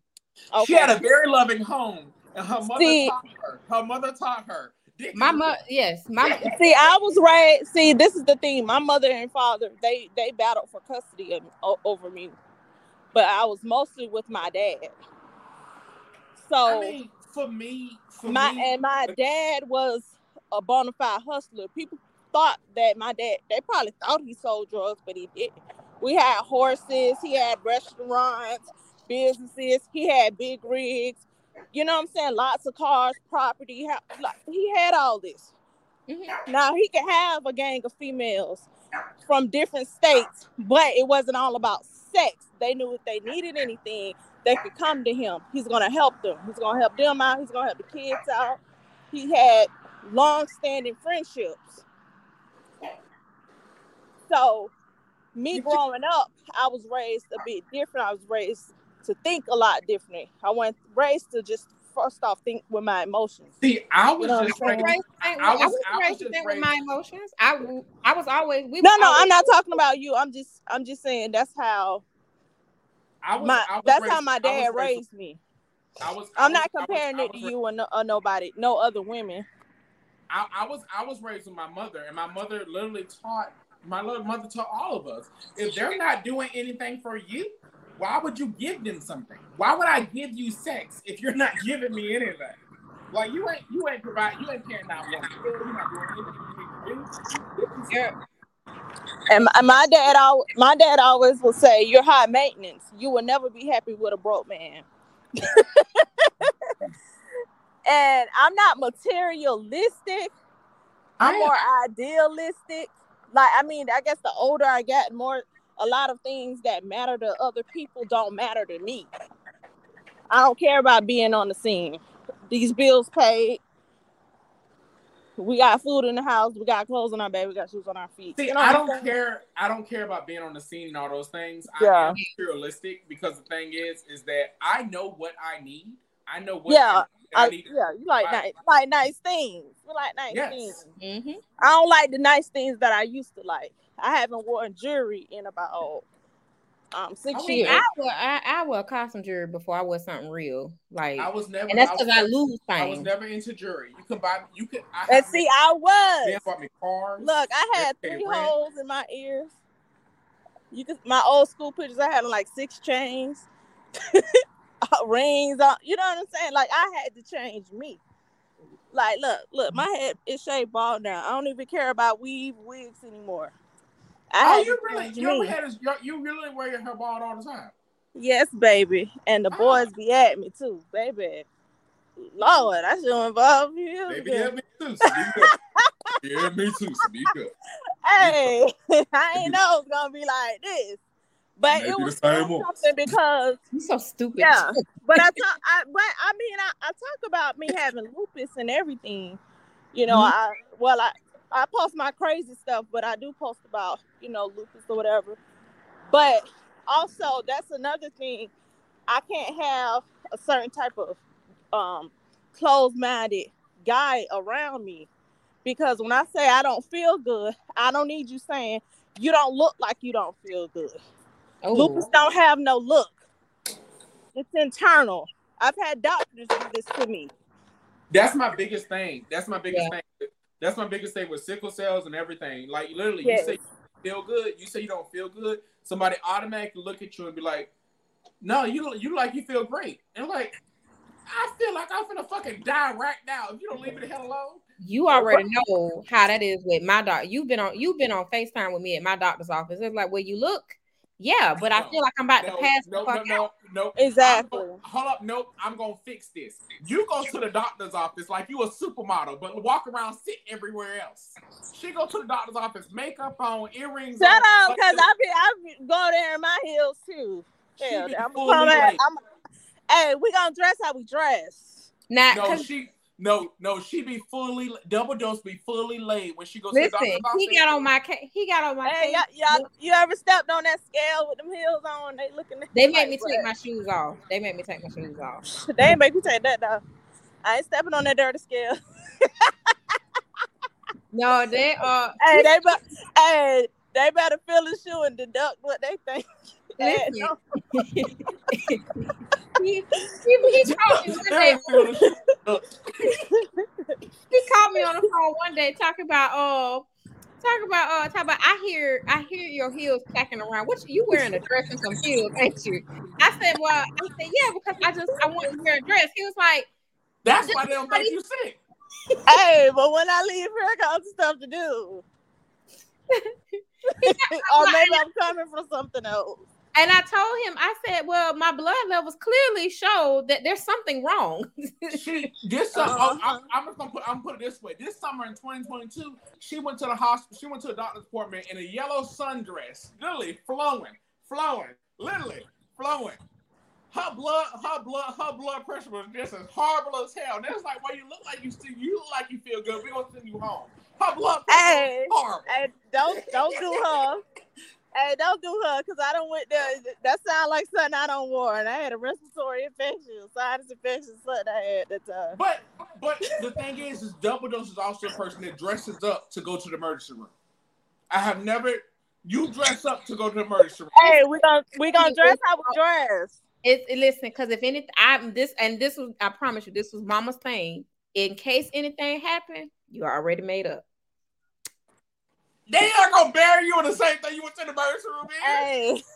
Okay. She had a very loving home, and her mother See- taught her. Her mother taught her. Dick My is- mother, yes, my See, I was raised. See, this is the thing. My mother and father they they battled for custody of, o- over me, but I was mostly with my dad. So I mean, for me, for my me, and my dad was a bona fide hustler. People thought that my dad. They probably thought he sold drugs, but he didn't. We had horses. He had restaurants, businesses. He had big rigs. You know what I'm saying? Lots of cars, property. He had, like, he had all this. Mhm. Now he could have a gang of females from different states, but it wasn't all about sex. They knew if they needed anything, they could come to him. He's gonna help them. He's gonna help them out. He's gonna help the kids out. He had long-standing friendships. So, me growing up, I was raised a bit different. I was raised to think a lot differently. I wasn't raised to just first off think with my emotions. see, I was You know just raised. raised, I, I was, was- I was raised to just think with my emotions. I, I was always. We No, no, always- I'm not talking about you. I'm just, I'm just saying that's how I was, my, I was that's raised, how my I was dad raised. raised me. I was. I I'm was- not I was- comparing it to was you or, no, or nobody, no other women. I, I was I was raised with my mother, and my mother literally taught my little mother taught all of us. If they're not doing anything for you, why would you give them something? Why would I give you sex if you're not giving me anything? Like you ain't you ain't provide you ain't carrying out one. You're not doing anything for And my, my dad, al- my dad always will say, "You're high maintenance. You will never be happy with a broke man." and I'm not materialistic. I'm more idealistic. Like, I mean, I guess the older I get, more a lot of things that matter to other people don't matter to me. I don't care about being on the scene. These bills paid. We got food in the house. We got clothes on our bed. We got shoes on our feet. See, You know I don't care. I don't care about being on the scene and all those things. Yeah. I am materialistic because the thing is, is that I know what I need. I know what Yeah, I I, need. yeah, you like nice, like nice things. You like nice Yes. things. Mm-hmm. I don't like the nice things that I used to like. I haven't worn jewelry in about um six I See, years. I wear I, I wear costume jewelry before I wear something real. Like, I was never. and that's because I never- lose I was never into jewelry. You can buy. You could. I And have see, I was. They was. bought me cars. Look, I had three rent. holes in my ears. You could my old school pictures. I had like six chains, rings on. You know what I'm saying? Like I had to change me. Like, look, look, my head is shaved bald now. I don't even care about weave wigs anymore. I Oh, you really? change You ever me. had? A, you- really wear your hair bald all the time? Yes, baby. And the Ah. boys be at me too, baby. Lord, I should involve you. Maybe yeah, me too. Yeah, me too. Speak up. Hey, I ain't know it was gonna be like this. But Maybe it was same still something because you're so stupid. yeah. But I talk I but I mean I, I talk about me having lupus and everything. You know, Mhm. I well I I post my crazy stuff, but I do post about, you know, lupus or whatever. But also that's another thing. I can't have a certain type of um closed-minded guy around me because when I say I don't feel good, I don't need you saying you don't look like you don't feel good. Oh, Lupus don't have no look. It's internal. I've had doctors do this to me. That's my biggest thing. That's my biggest Yeah. thing. That's my biggest thing with sickle cells and everything. Like literally, Yes. you say you feel good, you say you don't feel good. Somebody automatically look at you and be like, "No, you you like you feel great." And like, I feel like I'm gonna fucking die right now if you don't leave me the hell alone. you already know how that is with my doctor. You've been on you've been on FaceTime with me at my doctor's office. It's like, well, you look, yeah, but I feel like I'm about No, to pass no, the no, fuck no, out. no. Exactly. Gonna- hold up, nope. I'm gonna fix this. You go to the doctor's office like you a supermodel, but walk around sit everywhere else. She go to the doctor's office, makeup on, earrings Shut on. up, cause I be I be, go there in my heels too. She Hell, I'm fully come. I'm, hey, we gonna dress how we dress. Now, No, 'cause she no no she be fully double dose be fully laid when she goes to the listen, he got on my ca- he got on my. Hey, case. y'all, y'all, you ever stepped on that scale with them heels on? They looking. at They you made me like, take my shoes off. They made me take my shoes off. what? They ain't make me take that though. I ain't stepping on that dirty scale. No, they are. hey, they but hey, they better fill the shoe and deduct what they think. Listen. No, he, he, he called me one day. He called me on the phone one day talking about uh talking about uh talking about I hear I hear your heels clacking around. What you, you wearing a dress and some heels, ain't you? I said, Well, I said, Yeah, because I just I want to wear a dress. He was like, That's why they don't make you sick. hey, but when I leave here, I got other stuff to do. or maybe I'm coming for something else. And I told him, I said, Well, my blood levels clearly show that there's something wrong. She this summer, Uh-huh. I'm, I'm just gonna put I'm gonna put it this way. This summer in 2022, she went to the hospital. She went to the doctor's appointment in a yellow sundress, literally flowing, flowing, literally flowing. Her blood, her blood, her blood pressure was just as horrible as hell. And it's like, well, you look like you still, you look like you feel good. We gonna send you home. Her blood pressure Hey. was horrible. Hey, don't don't do her. Hey, don't do her, cause I don't went there. That sound like something I don't want. And I had a respiratory infection, sinus infection, something I had at the time. But but the thing is, is double dose is also a person that dresses up to go to the emergency room. I have never. You dress up to go to the emergency room. Hey, we gonna we gonna dress how we dress. It's it, listen, because if anything, I'm this and this was I promise you, this was mama's thing. In case anything happened, you already made up. They are gonna bury you in the same thing you went to the emergency room in. Hey.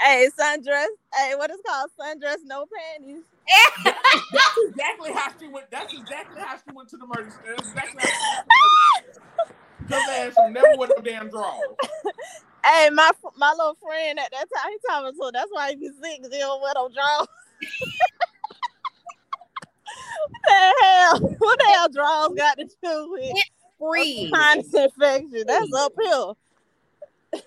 Hey, sundress. Hey, what is called sundress, no panties. That's exactly how she went. That's exactly how she went to the emergency. That's exactly how she went to the emergency. Cause ass never wear no damn drawers. Hey, my my little friend at that time, he told me so. That's why he be sick, 'cause he don't wear no drawers. what the hell? What the hell drawers got to do with Free. sinus infection? That's uphill.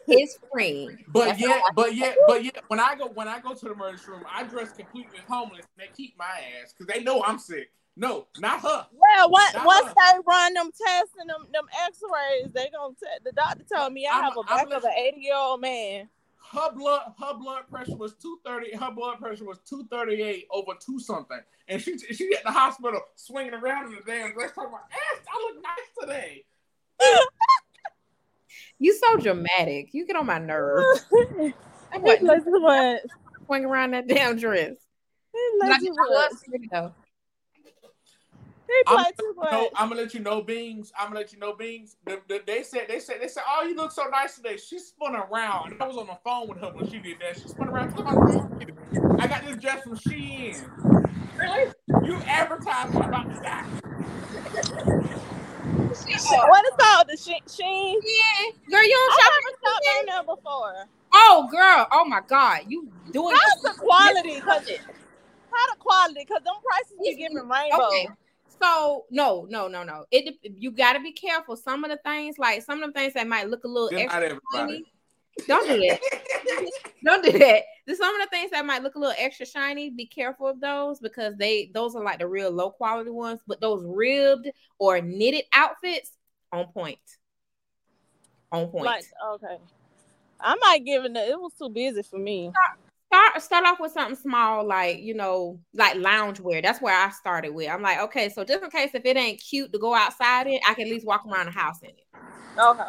It's free. But That's yet, but yet, but yet, when I go when I go to the emergency room, I dress completely homeless. And they keep my ass because they know I'm sick. No, not her. Well, once, Not once her. they run them tests and them, them x-rays, they gonna t- the doctor told me I I'm- have a I'm back of an 80 year old man. Her blood, her blood pressure was two thirty. Her blood pressure was two thirty eight over two something, and she she at the hospital swinging around in the damn dress talking about ass. I look nice today. You so dramatic. You get on my nerves. He What? plays. Swing around that damn dress. He Like, plays too I love much. Siri, though. He I'm, too much. no, I'm gonna let you know, Beans. I'm gonna let you know, Beans. The, the, they said, they said, they said, oh, you look so nice today. She spun around. And I was on the phone with her when she did that. She spun around. Come on, I got this dress from Shein. Really? You advertising about the die. What is called the she- Sheen? Yeah, girl, you don't I shop. never stopped on before. Oh, girl. Oh my God, you doing How's the quality? Cause how the quality? Cause them prices be giving rainbow. Okay. So no, no, no, no. It you got to be careful. Some of the things, like some of the things that might look a little Good extra shiny. Don't do that. Don't do that. Some of the things that might look a little extra shiny. Be careful of those because they those are like the real low quality ones. But those ribbed or knitted outfits on point. On point. Like okay, I might give it. A, it was too busy for me. Start start off with something small, like you know, like lounge wear. That's where I started with. I'm like, okay, so just in case if it ain't cute to go outside in, I can at least walk around the house in it. Okay.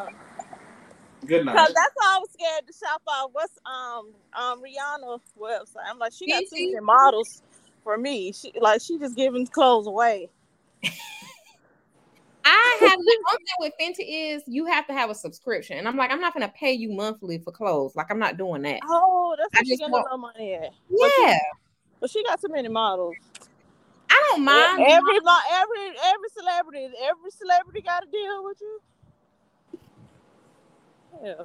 Good night. Cause that's why I was scared to shop off. What's um um Rihanna website? I'm like, she got too many models for me. She like she just giving clothes away. I have the only thing with Fenty is you have to have a subscription, and I'm like, I'm not gonna pay you monthly for clothes. Like I'm not doing that. Oh, that's I where she just getting want- her money at. Yeah, But she got too many models. I don't mind. Every mo- every every celebrity, every celebrity got to deal with you. Yeah.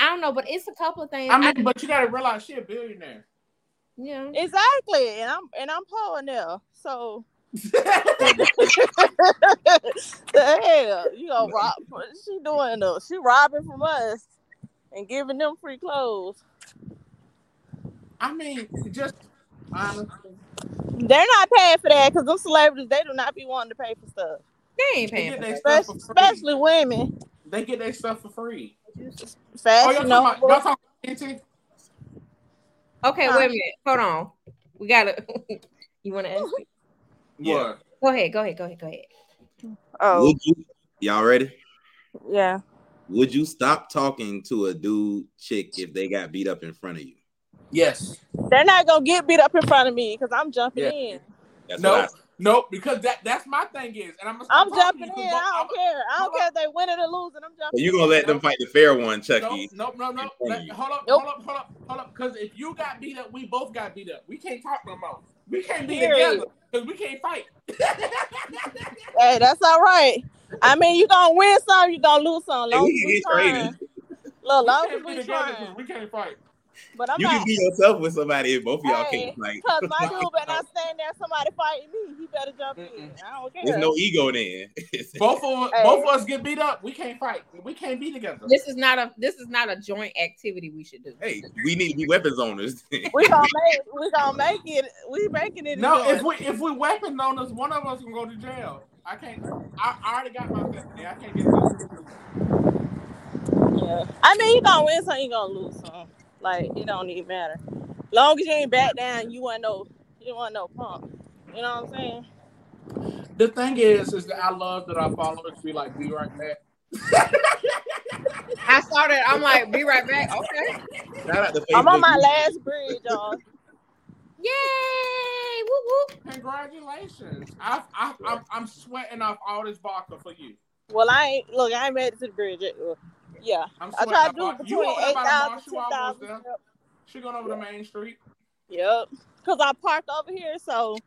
I don't know, but it's a couple of things. I mean, but you gotta realize she a billionaire. yeah. Exactly, and I'm and I'm poor now, so the hell you gonna rob? What is she doing though? She robbing from us and giving them free clothes. I mean, just honestly, They're not paying for that because them celebrities they do not be wanting to pay for stuff, They ain't paying get for that. stuff especially, for free. especially women. They get their stuff for free. Oh, y'all Fashion, talking about, y'all talking about Okay, Huh? wait a minute. Hold on. We gotta. you want to ask? Me? Yeah. Go ahead. Go ahead. Go ahead. Go ahead. Oh, Would you y'all ready? yeah. Would you stop talking to a dude chick if they got beat up in front of you? Yes. They're not gonna get beat up in front of me because I'm jumping Yeah. in. That's No, what no, because that that's my thing is, and I'm gonna I'm jumping to in. you 'cause I I'm- don't care. I don't care if they win it or lose, losing. I'm I. jumping. You gonna let them fight the fair one, No, Chucky? no, no, no. in Let- you. hold up, Nope. hold up, hold up, hold up. Because if you got beat up, we both got beat up. We can't talk no more. We can't be Period. together because we can't fight. Hey, that's all right. I mean, you gonna win some, you gonna lose some. Hey, Long we as can we trying. traded. Look, we can't be together because we can't fight. But I'm You not. can be yourself with somebody if both of y'all Hey, can't fight. Cause my dude better not stand there. Somebody fighting me. He better jump in. Mm-mm. I don't care. There's no ego then. Both of Hey. both of us get beat up. We can't fight. We can't be together. This is not a. This is not a joint activity we should do. hey, we need to be weapons owners. we gonna make. We gonna make it. We making it. No, enjoy. if we if we weapon owners, one of us can go to jail. I can't. I, I already got my felony. I can't get this. Yeah. I mean, you gonna win some, you gonna lose some. Like it don't even matter. Long as you ain't back down, you want no. You want no pump. You know what I'm saying? The thing is, is that I love that our followers be like, "Be right back." I started. I'm like, be right back. Okay. Shout out to Facebook. I'm on my last bridge, y'all. Yay! Whoop whoop. Congratulations! I, I, I'm, I'm sweating off all this vodka for you. Well, I ain't look. I ain't made it to the bridge yet. Well, Yeah, I'm I sweating try to do it you between over there eight by the thousand, marsh, you ten almost thousand. there. She going over the main street. Yep. Cause I parked over here, so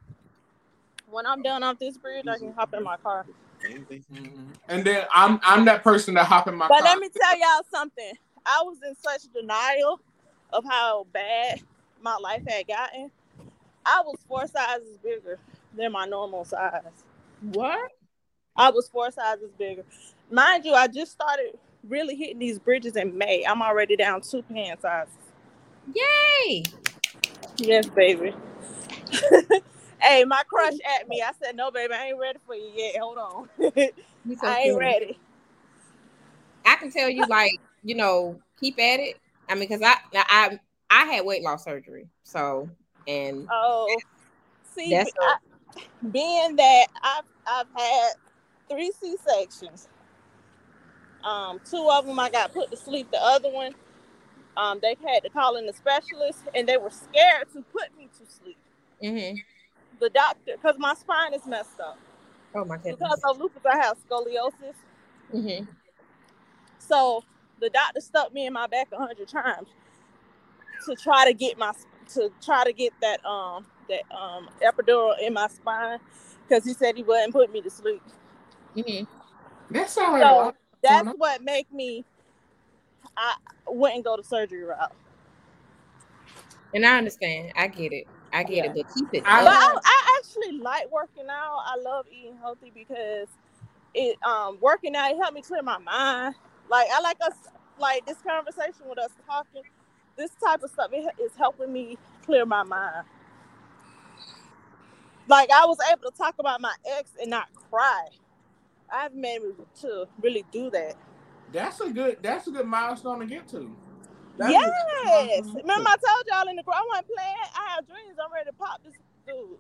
when I'm done off this bridge, I can hop in my car. Mm-hmm. And then I'm, I'm that person that hop in my car. But car. let me tell y'all something. I was in such denial of how bad my life had gotten. I was four sizes bigger than my normal size. What? I was four sizes bigger. Mind you, I just started really hitting these bridges in May. I'm already down two pant sizes. Yay! Yes, baby. hey, my crush at me. I said, no, baby, I ain't ready for you yet. Hold on. So I ain't ready. I can tell you, like, you know, keep at it. I mean, because I, I, I had weight loss surgery, so and Oh, see, I, being that I've I've had three C sections. Um, two of them I got put to sleep. The other one, um, they had to call in the specialist, and they were scared to put me to sleep. mhm. The doctor, because my spine is messed up. oh my goodness. Because of lupus, I have scoliosis. Mhm. So the doctor stuck me in my back a hundred times to try to get my to try to get that um that um epidural in my spine because he said he wouldn't put me to sleep. Mhm. That sounds like a So. That's Mhm. what make me I wouldn't go to surgery route. And I understand. I get it. I get Yeah. it. But keep it. I- But. I, I actually like working out. I love eating healthy because it um working out it helped me clear my mind. Like I like us like this conversation with us talking. This type of stuff it is helping me clear my mind. Like I was able to talk about my ex and not cry. I haven't been to really do that. That's a good. That's a good milestone to get to. That's yes. to Remember. I told y'all in the group I wasn't playing. I have dreams. I'm ready to pop this dude.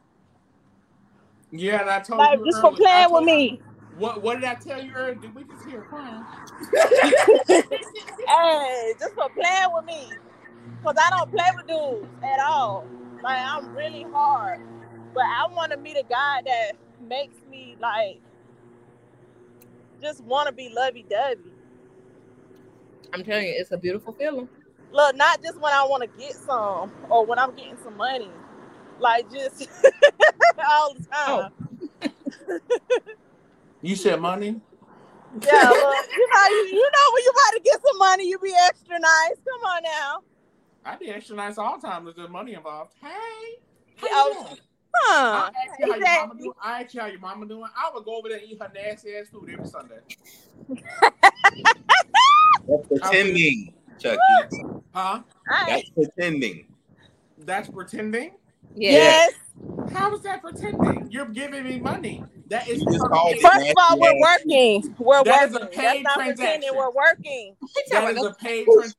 Yeah, and I told Like you just for playing with me. What What did I tell you earlier? Did we just hear crying? Hey, just for playing with me. Cause I don't play with dudes at all. Like I'm really hard. But I want to meet a guy that makes me like just want to be lovey dovey. I'm telling you, it's a beautiful feeling. Look, not just when I want to get some or when I'm getting some money. Like just all the oh. time. You said money. Yeah, look, you know, you, you know when you about to get some money, you be extra nice. Come on now. I be extra nice all the time. There's just money involved. Hey. Yeah, how I was- doing? Huh? I ask you how your mama Exactly. doing. I ask you how your mama doing. I would go over there and eat her nasty ass food every Sunday. That's pretending, Chucky. Huh? That's pretending. That's pretending. Yeah. Yes. How is that pretending? You're giving me money. That is just per- First of all, we're working. We're working. That is a paid That's not pretending. transaction. We're working. that is a paid transaction.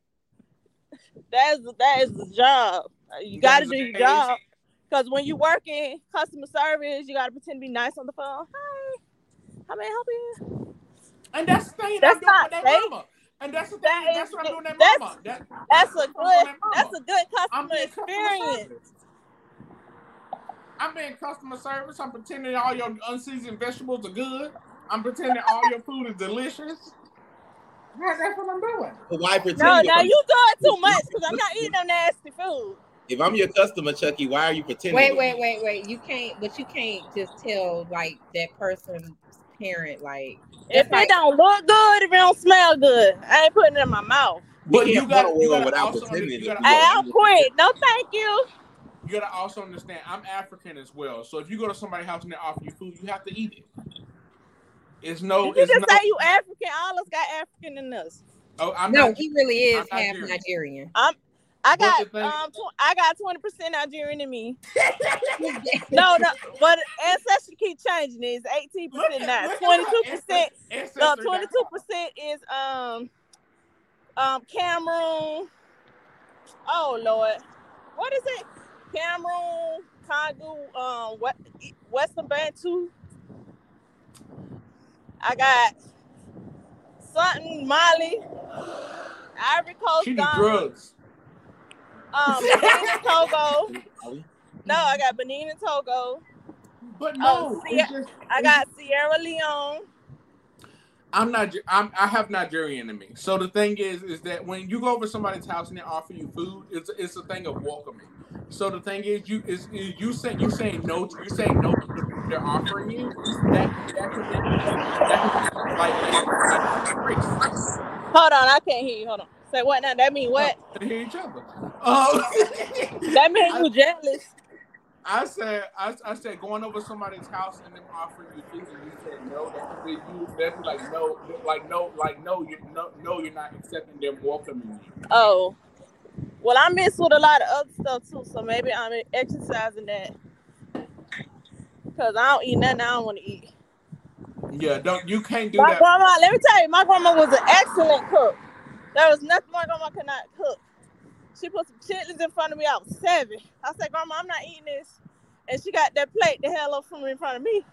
That is that is the job. You got to do your paid- job. Because when you working customer service, you got to pretend to be nice on the phone. Hi, how may I help you? And that's the thing That's I'm doing not with that fake. mama. And that's the thing. That that's what I'm doing with that that's- mama. That, That's a what I'm doing good. that. That's a good I'm customer being customer experience. I'm being customer service. I'm pretending all your unseasoned vegetables are good. I'm pretending all your food is delicious. Yeah, that's what I'm doing. Why pretend? No, now I'm- you doing too much because I'm not eating no nasty food. If I'm your customer, Chucky, why are you pretending? Wait, wait, wait, wait. You can't, but you can't just tell like that person's parent, like If That's it don't look good, if it don't smell good, I ain't putting it in my mouth. But You you gotta, you one got without also under, pretending you to got do Hey, I'm quit. No, thank you. you got to also understand. I'm African as well. So if you go to somebody's house and they offer you food, you have to eat it. It's no. You It's just no. say you African. All us got African in us. Oh, I'm no, not. he really is I'm half Nigerian. Nigerian. I got um, tw- I got twenty percent Nigerian in me. No, no, but ancestry keep changing. It's eighteen percent at- now. Twenty two percent. ancestry No, twenty two percent is um um Cameroon. Oh Lord, what is it? Cameroon, Congo, um, what Western Bantu. I got something Mali, Ivory Coast, She do drugs. Um, Benin and Togo. No, I got Benin and Togo. But Oh, no, see, it's just, I got Sierra Leone. I'm not. I'm. I have Nigerian in me. So the thing is, is that when you go over somebody's house and they offer you food, it's it's a thing of welcoming. So the thing is, you is is you say you saying no. To, you saying no to the food they're offering you. That that could be that could be like race. Hold on, I can't hear you. Hold on. Say what now? That mean what? They hear each other. Um, That mean you jealous. I said, I, I said, going over somebody's house and them offering you food, and you said no, that you that be like no, like no, like no, you no, no, you're not accepting them welcoming you. Oh, well, I miss with a lot of other stuff too, so maybe I'm exercising that. Cause I don't eat nothing I don't want to eat. Yeah, don't you can't do that. My that. grandma, let me tell you, my grandma was an excellent cook. There was nothing my grandma could not cook. She put some chitlins in front of me. I was seven. I said, Grandma, I'm not eating this. And she got that plate the hell up from in front of me.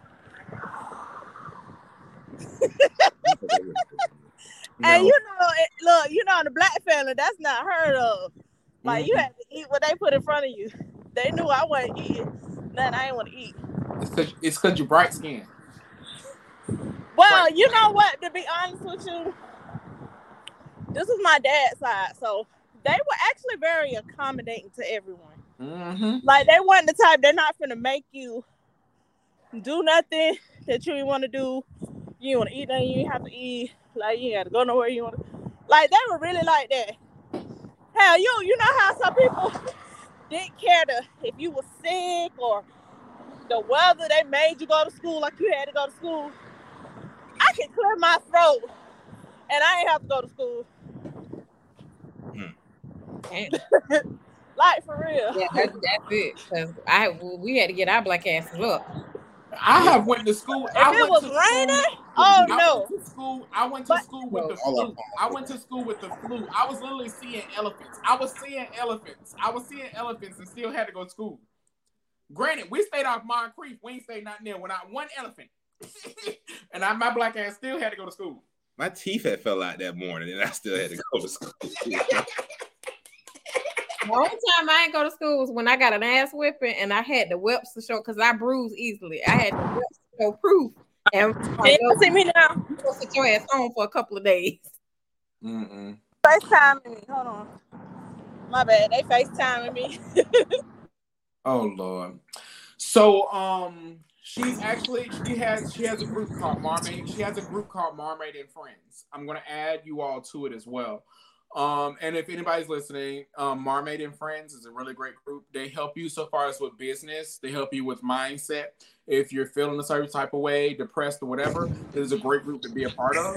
And No. you know, it, look, you know, in the black family, that's not heard of. Like you Mhm. had to eat what they put in front of you. They knew I wasn't eating nothing I didn't want to eat. It's cause, it's cause you're bright skinned. Well, Right. you know what? To be honest with you, this is my dad's side, so they were actually very accommodating to everyone. Mm-hmm. Like they weren't the type. They're not gonna make you do nothing that you want to do. You want to eat nothing you have to eat. Like you got to go nowhere you want to. Like they were really like that. Hell, you you know how some people didn't care to if you were sick or the weather. They made you go to school like you had to go to school. I can clear my throat, and I ain't have to go to school. Damn. Like for real. Yeah, that's, that's it. Cause I we had to get our black asses up. I have went to school. If I it went was to school- raining, oh I no. went to school. I went to But- school with the flu. I went to school with the flu. I was literally seeing elephants. I was seeing elephants. I was seeing elephants and still had to go to school. Granted, we stayed off Mon Creek. We ain't stayed not near when I one elephant. And I my black ass still had to go to school. My teeth had fell out that morning, and I still had to go to school. The only time I ain't go to school was when I got an ass whipping and I had the whelps to show because I bruise easily. I had the whelps to show proof. And Can you see me now? you gonna sit your ass home for a couple of days. Mm-mm. FaceTiming me. Hold on. My bad. They FaceTiming me. Oh Lord. So um she's actually she has she has a group called Marmaid. She has a group called Marmaid and Friends. I'm gonna add you all to it as well. Um, and if anybody's listening, um, Marmaid and Friends is a really great group. They help you so far as with business. They help you with mindset. If you're feeling a certain type of way, depressed or whatever, it is a great group to be a part of.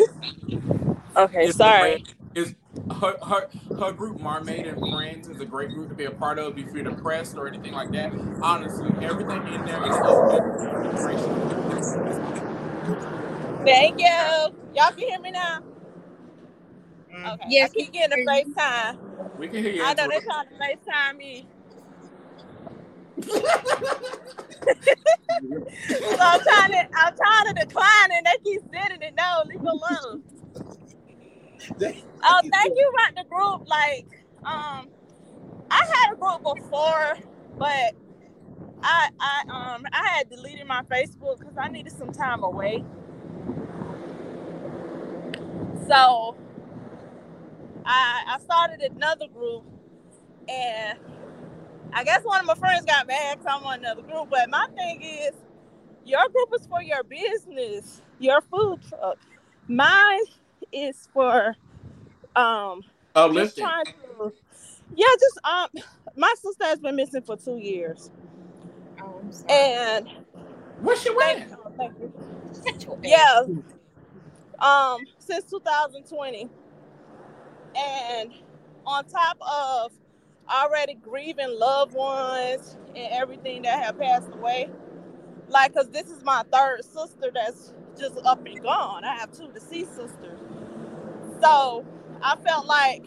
Okay, It's sorry. Is her, her her group Marmaid and Friends is a great group to be a part of if you're depressed or anything like that. Honestly, everything in there is open depression. Thank you. Y'all can hear me now? Mm-hmm. Okay. Yes, I keep getting a we can FaceTime. We can hear you. I know Angela. they're trying to FaceTime me. So I'm trying to I'm trying to decline and they keep sending it. No, leave it alone. Oh, thank you, right? The group, like, um, I had a group before, but I, I, um, I had deleted my Facebook because I needed some time away. So, I, I started another group, and I guess one of my friends got mad because I'm on another group. But my thing is, your group is for your business, your food truck. Mine is for um just Uplifting. trying to yeah just um my sister has been missing for two years Oh, and What's your thank, wedding? oh, thank you. Shut your ass yeah um since 2020 and on top of already grieving loved ones and everything that have passed away like because this is my third sister that's just up and gone i have two deceased sisters so i felt like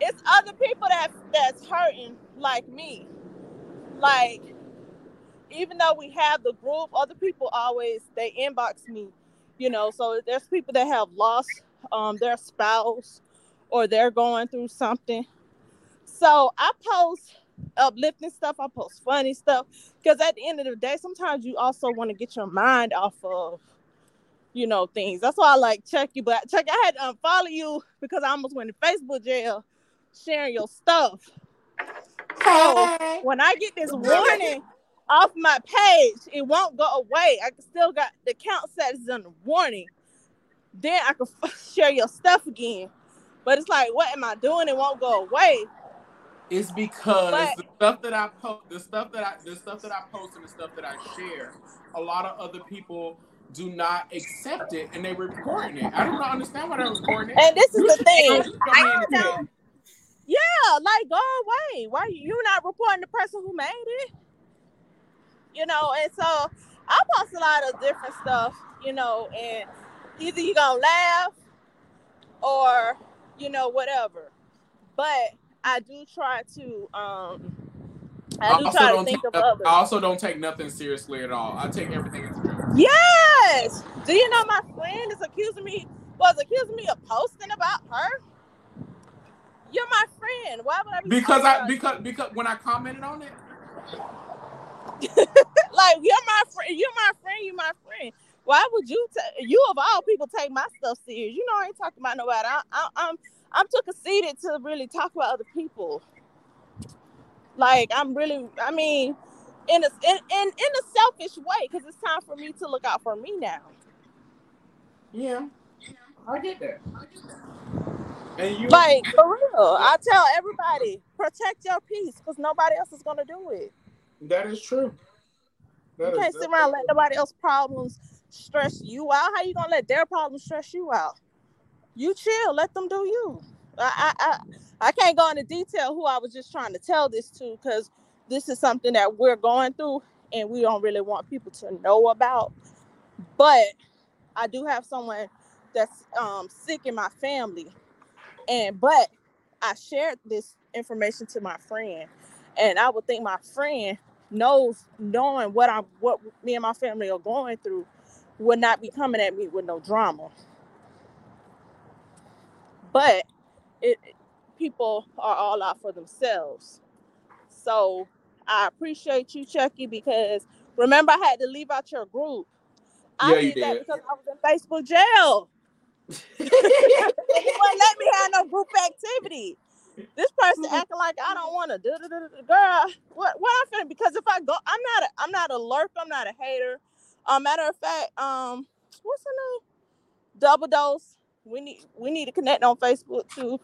it's other people that that's hurting like me. Like even though we have the group other people always they inbox me you know? So there's people that have lost um, their spouse or they're going through something. So i post uplifting stuff i post funny stuff because at the end of the day sometimes you also want to get your mind off of you know things that's why i like check you but check i had um, to unfollow you because i almost went to facebook jail sharing your stuff so when i get this warning off my page, it won't go away. I still got the count set is on the warning. Then I can f- share your stuff again. But it's like, what am I doing? It won't go away. It's because But- the stuff that I post, the stuff that I, the stuff that I post, and the stuff that I share, a lot of other people do not accept it and they reporting it. I don't understand why they're reporting it. And this is You the thing. I don't. Yeah, like go away. Why you not reporting the person who made it? You know, and so I post a lot of different stuff, you know, and either you're gonna laugh or you know whatever. But I do try to um I do also try to don't think take, of others. I also don't take nothing seriously at all. I take everything as a joke. Yes. Do you know my friend is accusing me was accusing me of posting about her? You're my friend. Why would I be Because I because because when I commented on it, like you're my friend. You're my friend. You're my friend. Why would you? ta- you of all people take my stuff serious. You know I ain't talking about nobody. I, I, I'm I'm too conceited to really talk about other people. Like I'm really. I mean, in a in in, in a selfish way, because it's time for me to look out for me now. yeah, I get that. And you Like for real, I tell everybody protect your peace because nobody else is gonna do it. that is true. That You is can't sit around and let nobody else problems stress you out. How you gonna let their problems stress you out? You chill, let them do you. I I I, I can't go into detail who I was just trying to tell this to because this is something that we're going through and we don't really want people to know about. But I do have someone that's um, sick in my family, and but I shared this information to my friend, and I would think my friend knows knowing what I'm what me and my family are going through would not be coming at me with no drama. But it people are all out for themselves. So I appreciate you, Chucky, because remember I had to leave out your group. I Yeah, you did that because I was in Facebook jail. they wouldn't let me have no group activity. This person acting like I don't want to do the girl. What what I'm finna because if I go, I'm not a, I'm not a lurk. I'm not a hater. Uh, matter of fact, um, what's her name? Double dose. We need we need to connect on Facebook too.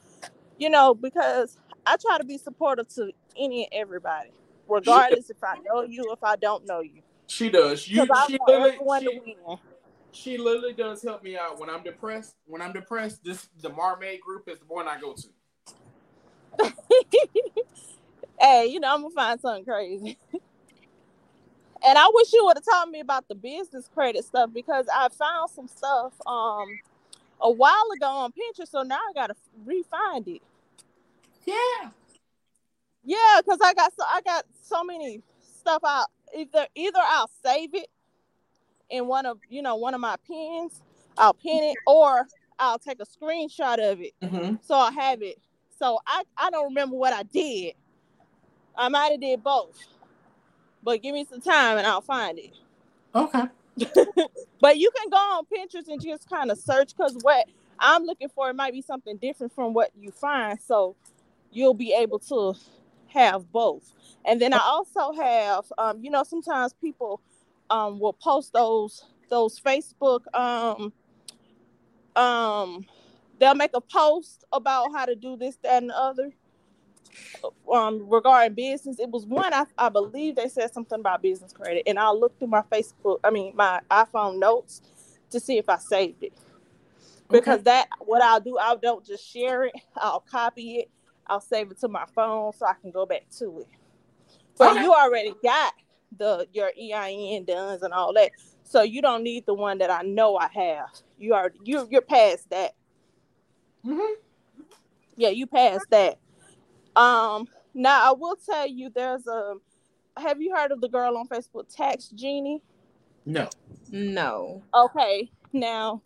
You know because I try to be supportive to any and everybody, regardless if I know you, if I don't know you. She does. You, she, literally, she, she literally does help me out when I'm depressed. When I'm depressed, this the Marmaid group is the one I go to. hey, you know, I'm gonna find something crazy. and I wish you would have told me about the business credit stuff because I found some stuff um a while ago on Pinterest, so now I gotta re-find it. Yeah. Yeah, because I got so I got so many stuff out. Either either I'll save it in one of you know one of my pins, I'll pin it, or I'll take a screenshot of it Mm-hmm. so I have it. So I, I don't remember what I did. I might have did both. But give me some time and I'll find it. Okay. But you can go on Pinterest and just kind of search because what I'm looking for it might be something different from what you find. So you'll be able to have both. And then I also have um, you know, sometimes people um will post those those Facebook um um they'll make a post about how to do this, that, and the other. Um, regarding business, it was one I, I believe they said something about business credit, and I'll look through my Facebook, I mean my iPhone notes to see if I saved it. Because that what I'll do, I don't just share it, I'll copy it, I'll save it to my phone so I can go back to it. So Okay. you already got the your EIN done and all that. So you don't need the one that I know I have. You are you you're past that. Mm-hmm. Yeah, you passed that. Um, now I will tell you, there's a. Have you heard of the girl on Facebook, Tax Genie? No. No. Okay, now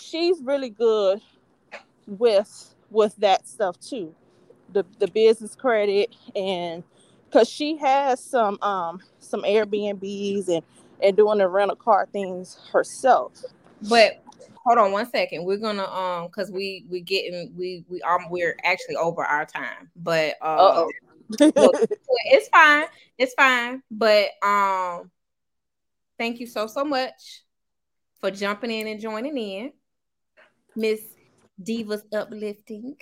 she's really good with with that stuff too, the the business credit and because she has some um some Airbnbs and and doing the rental car things herself. But hold on one second. We're gonna um because we we getting we we um we're actually over our time. But uh, Uh-oh. it's fine. It's fine. But um thank you so so much for jumping in and joining in. Miss Divas Uplifting.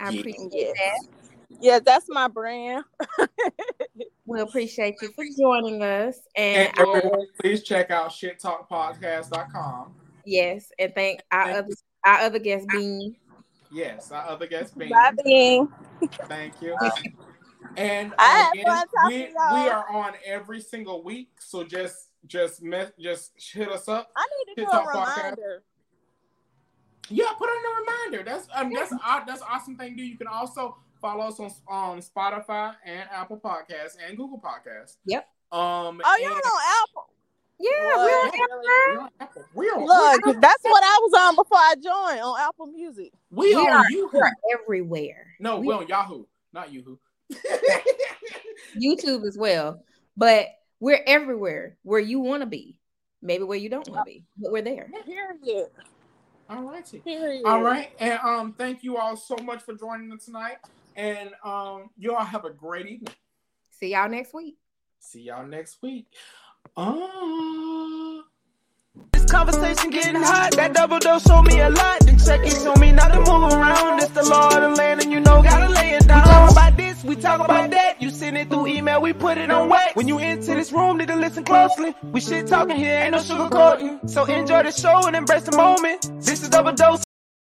I Yeah. appreciate Yes. that. yeah, that's my brand. We appreciate you for joining us. And, And everyone, please check out shittalkpodcast.com. yes, and thank our Thank other our other guest Bean. Yes, our other guest Bean. Bye, Bean. Thank you. And I again, um, we, we are on every single week, so just just me- just hit us up. I need to do Shit a Talk Podcast. Reminder. Yeah, put on a reminder. That's um, that's uh, that's awesome thing. to Do you can also follow us on on Spotify and Apple Podcasts and Google Podcasts. Yep. Um. Oh, y'all and- on Apple. Yeah, What? we're on Yeah, everywhere. we're on Apple. We're on, Look, that's what I was on before I joined on Apple Music. we We on are- Yahoo. We're everywhere. No, we- we're on Yahoo, not Yahoo. YouTube as well. But we're everywhere where you want to be. Maybe where you don't want to be, but we're there. Period. All righty. Period. All right, and um, thank you all so much for joining us tonight, and um, you all have a great evening. See y'all next week. See y'all next week. Uh... This conversation getting hot. That double dose show me a lot. Then check it, show me not to move around. It's the law of the land, and you know gotta lay it down. We talk about this, we talk about that. You send it through email, we put it on wax. When you enter this room, need to listen closely. We shit talking here, ain't no sugarcoating. So enjoy the show and embrace the moment. This is double dose.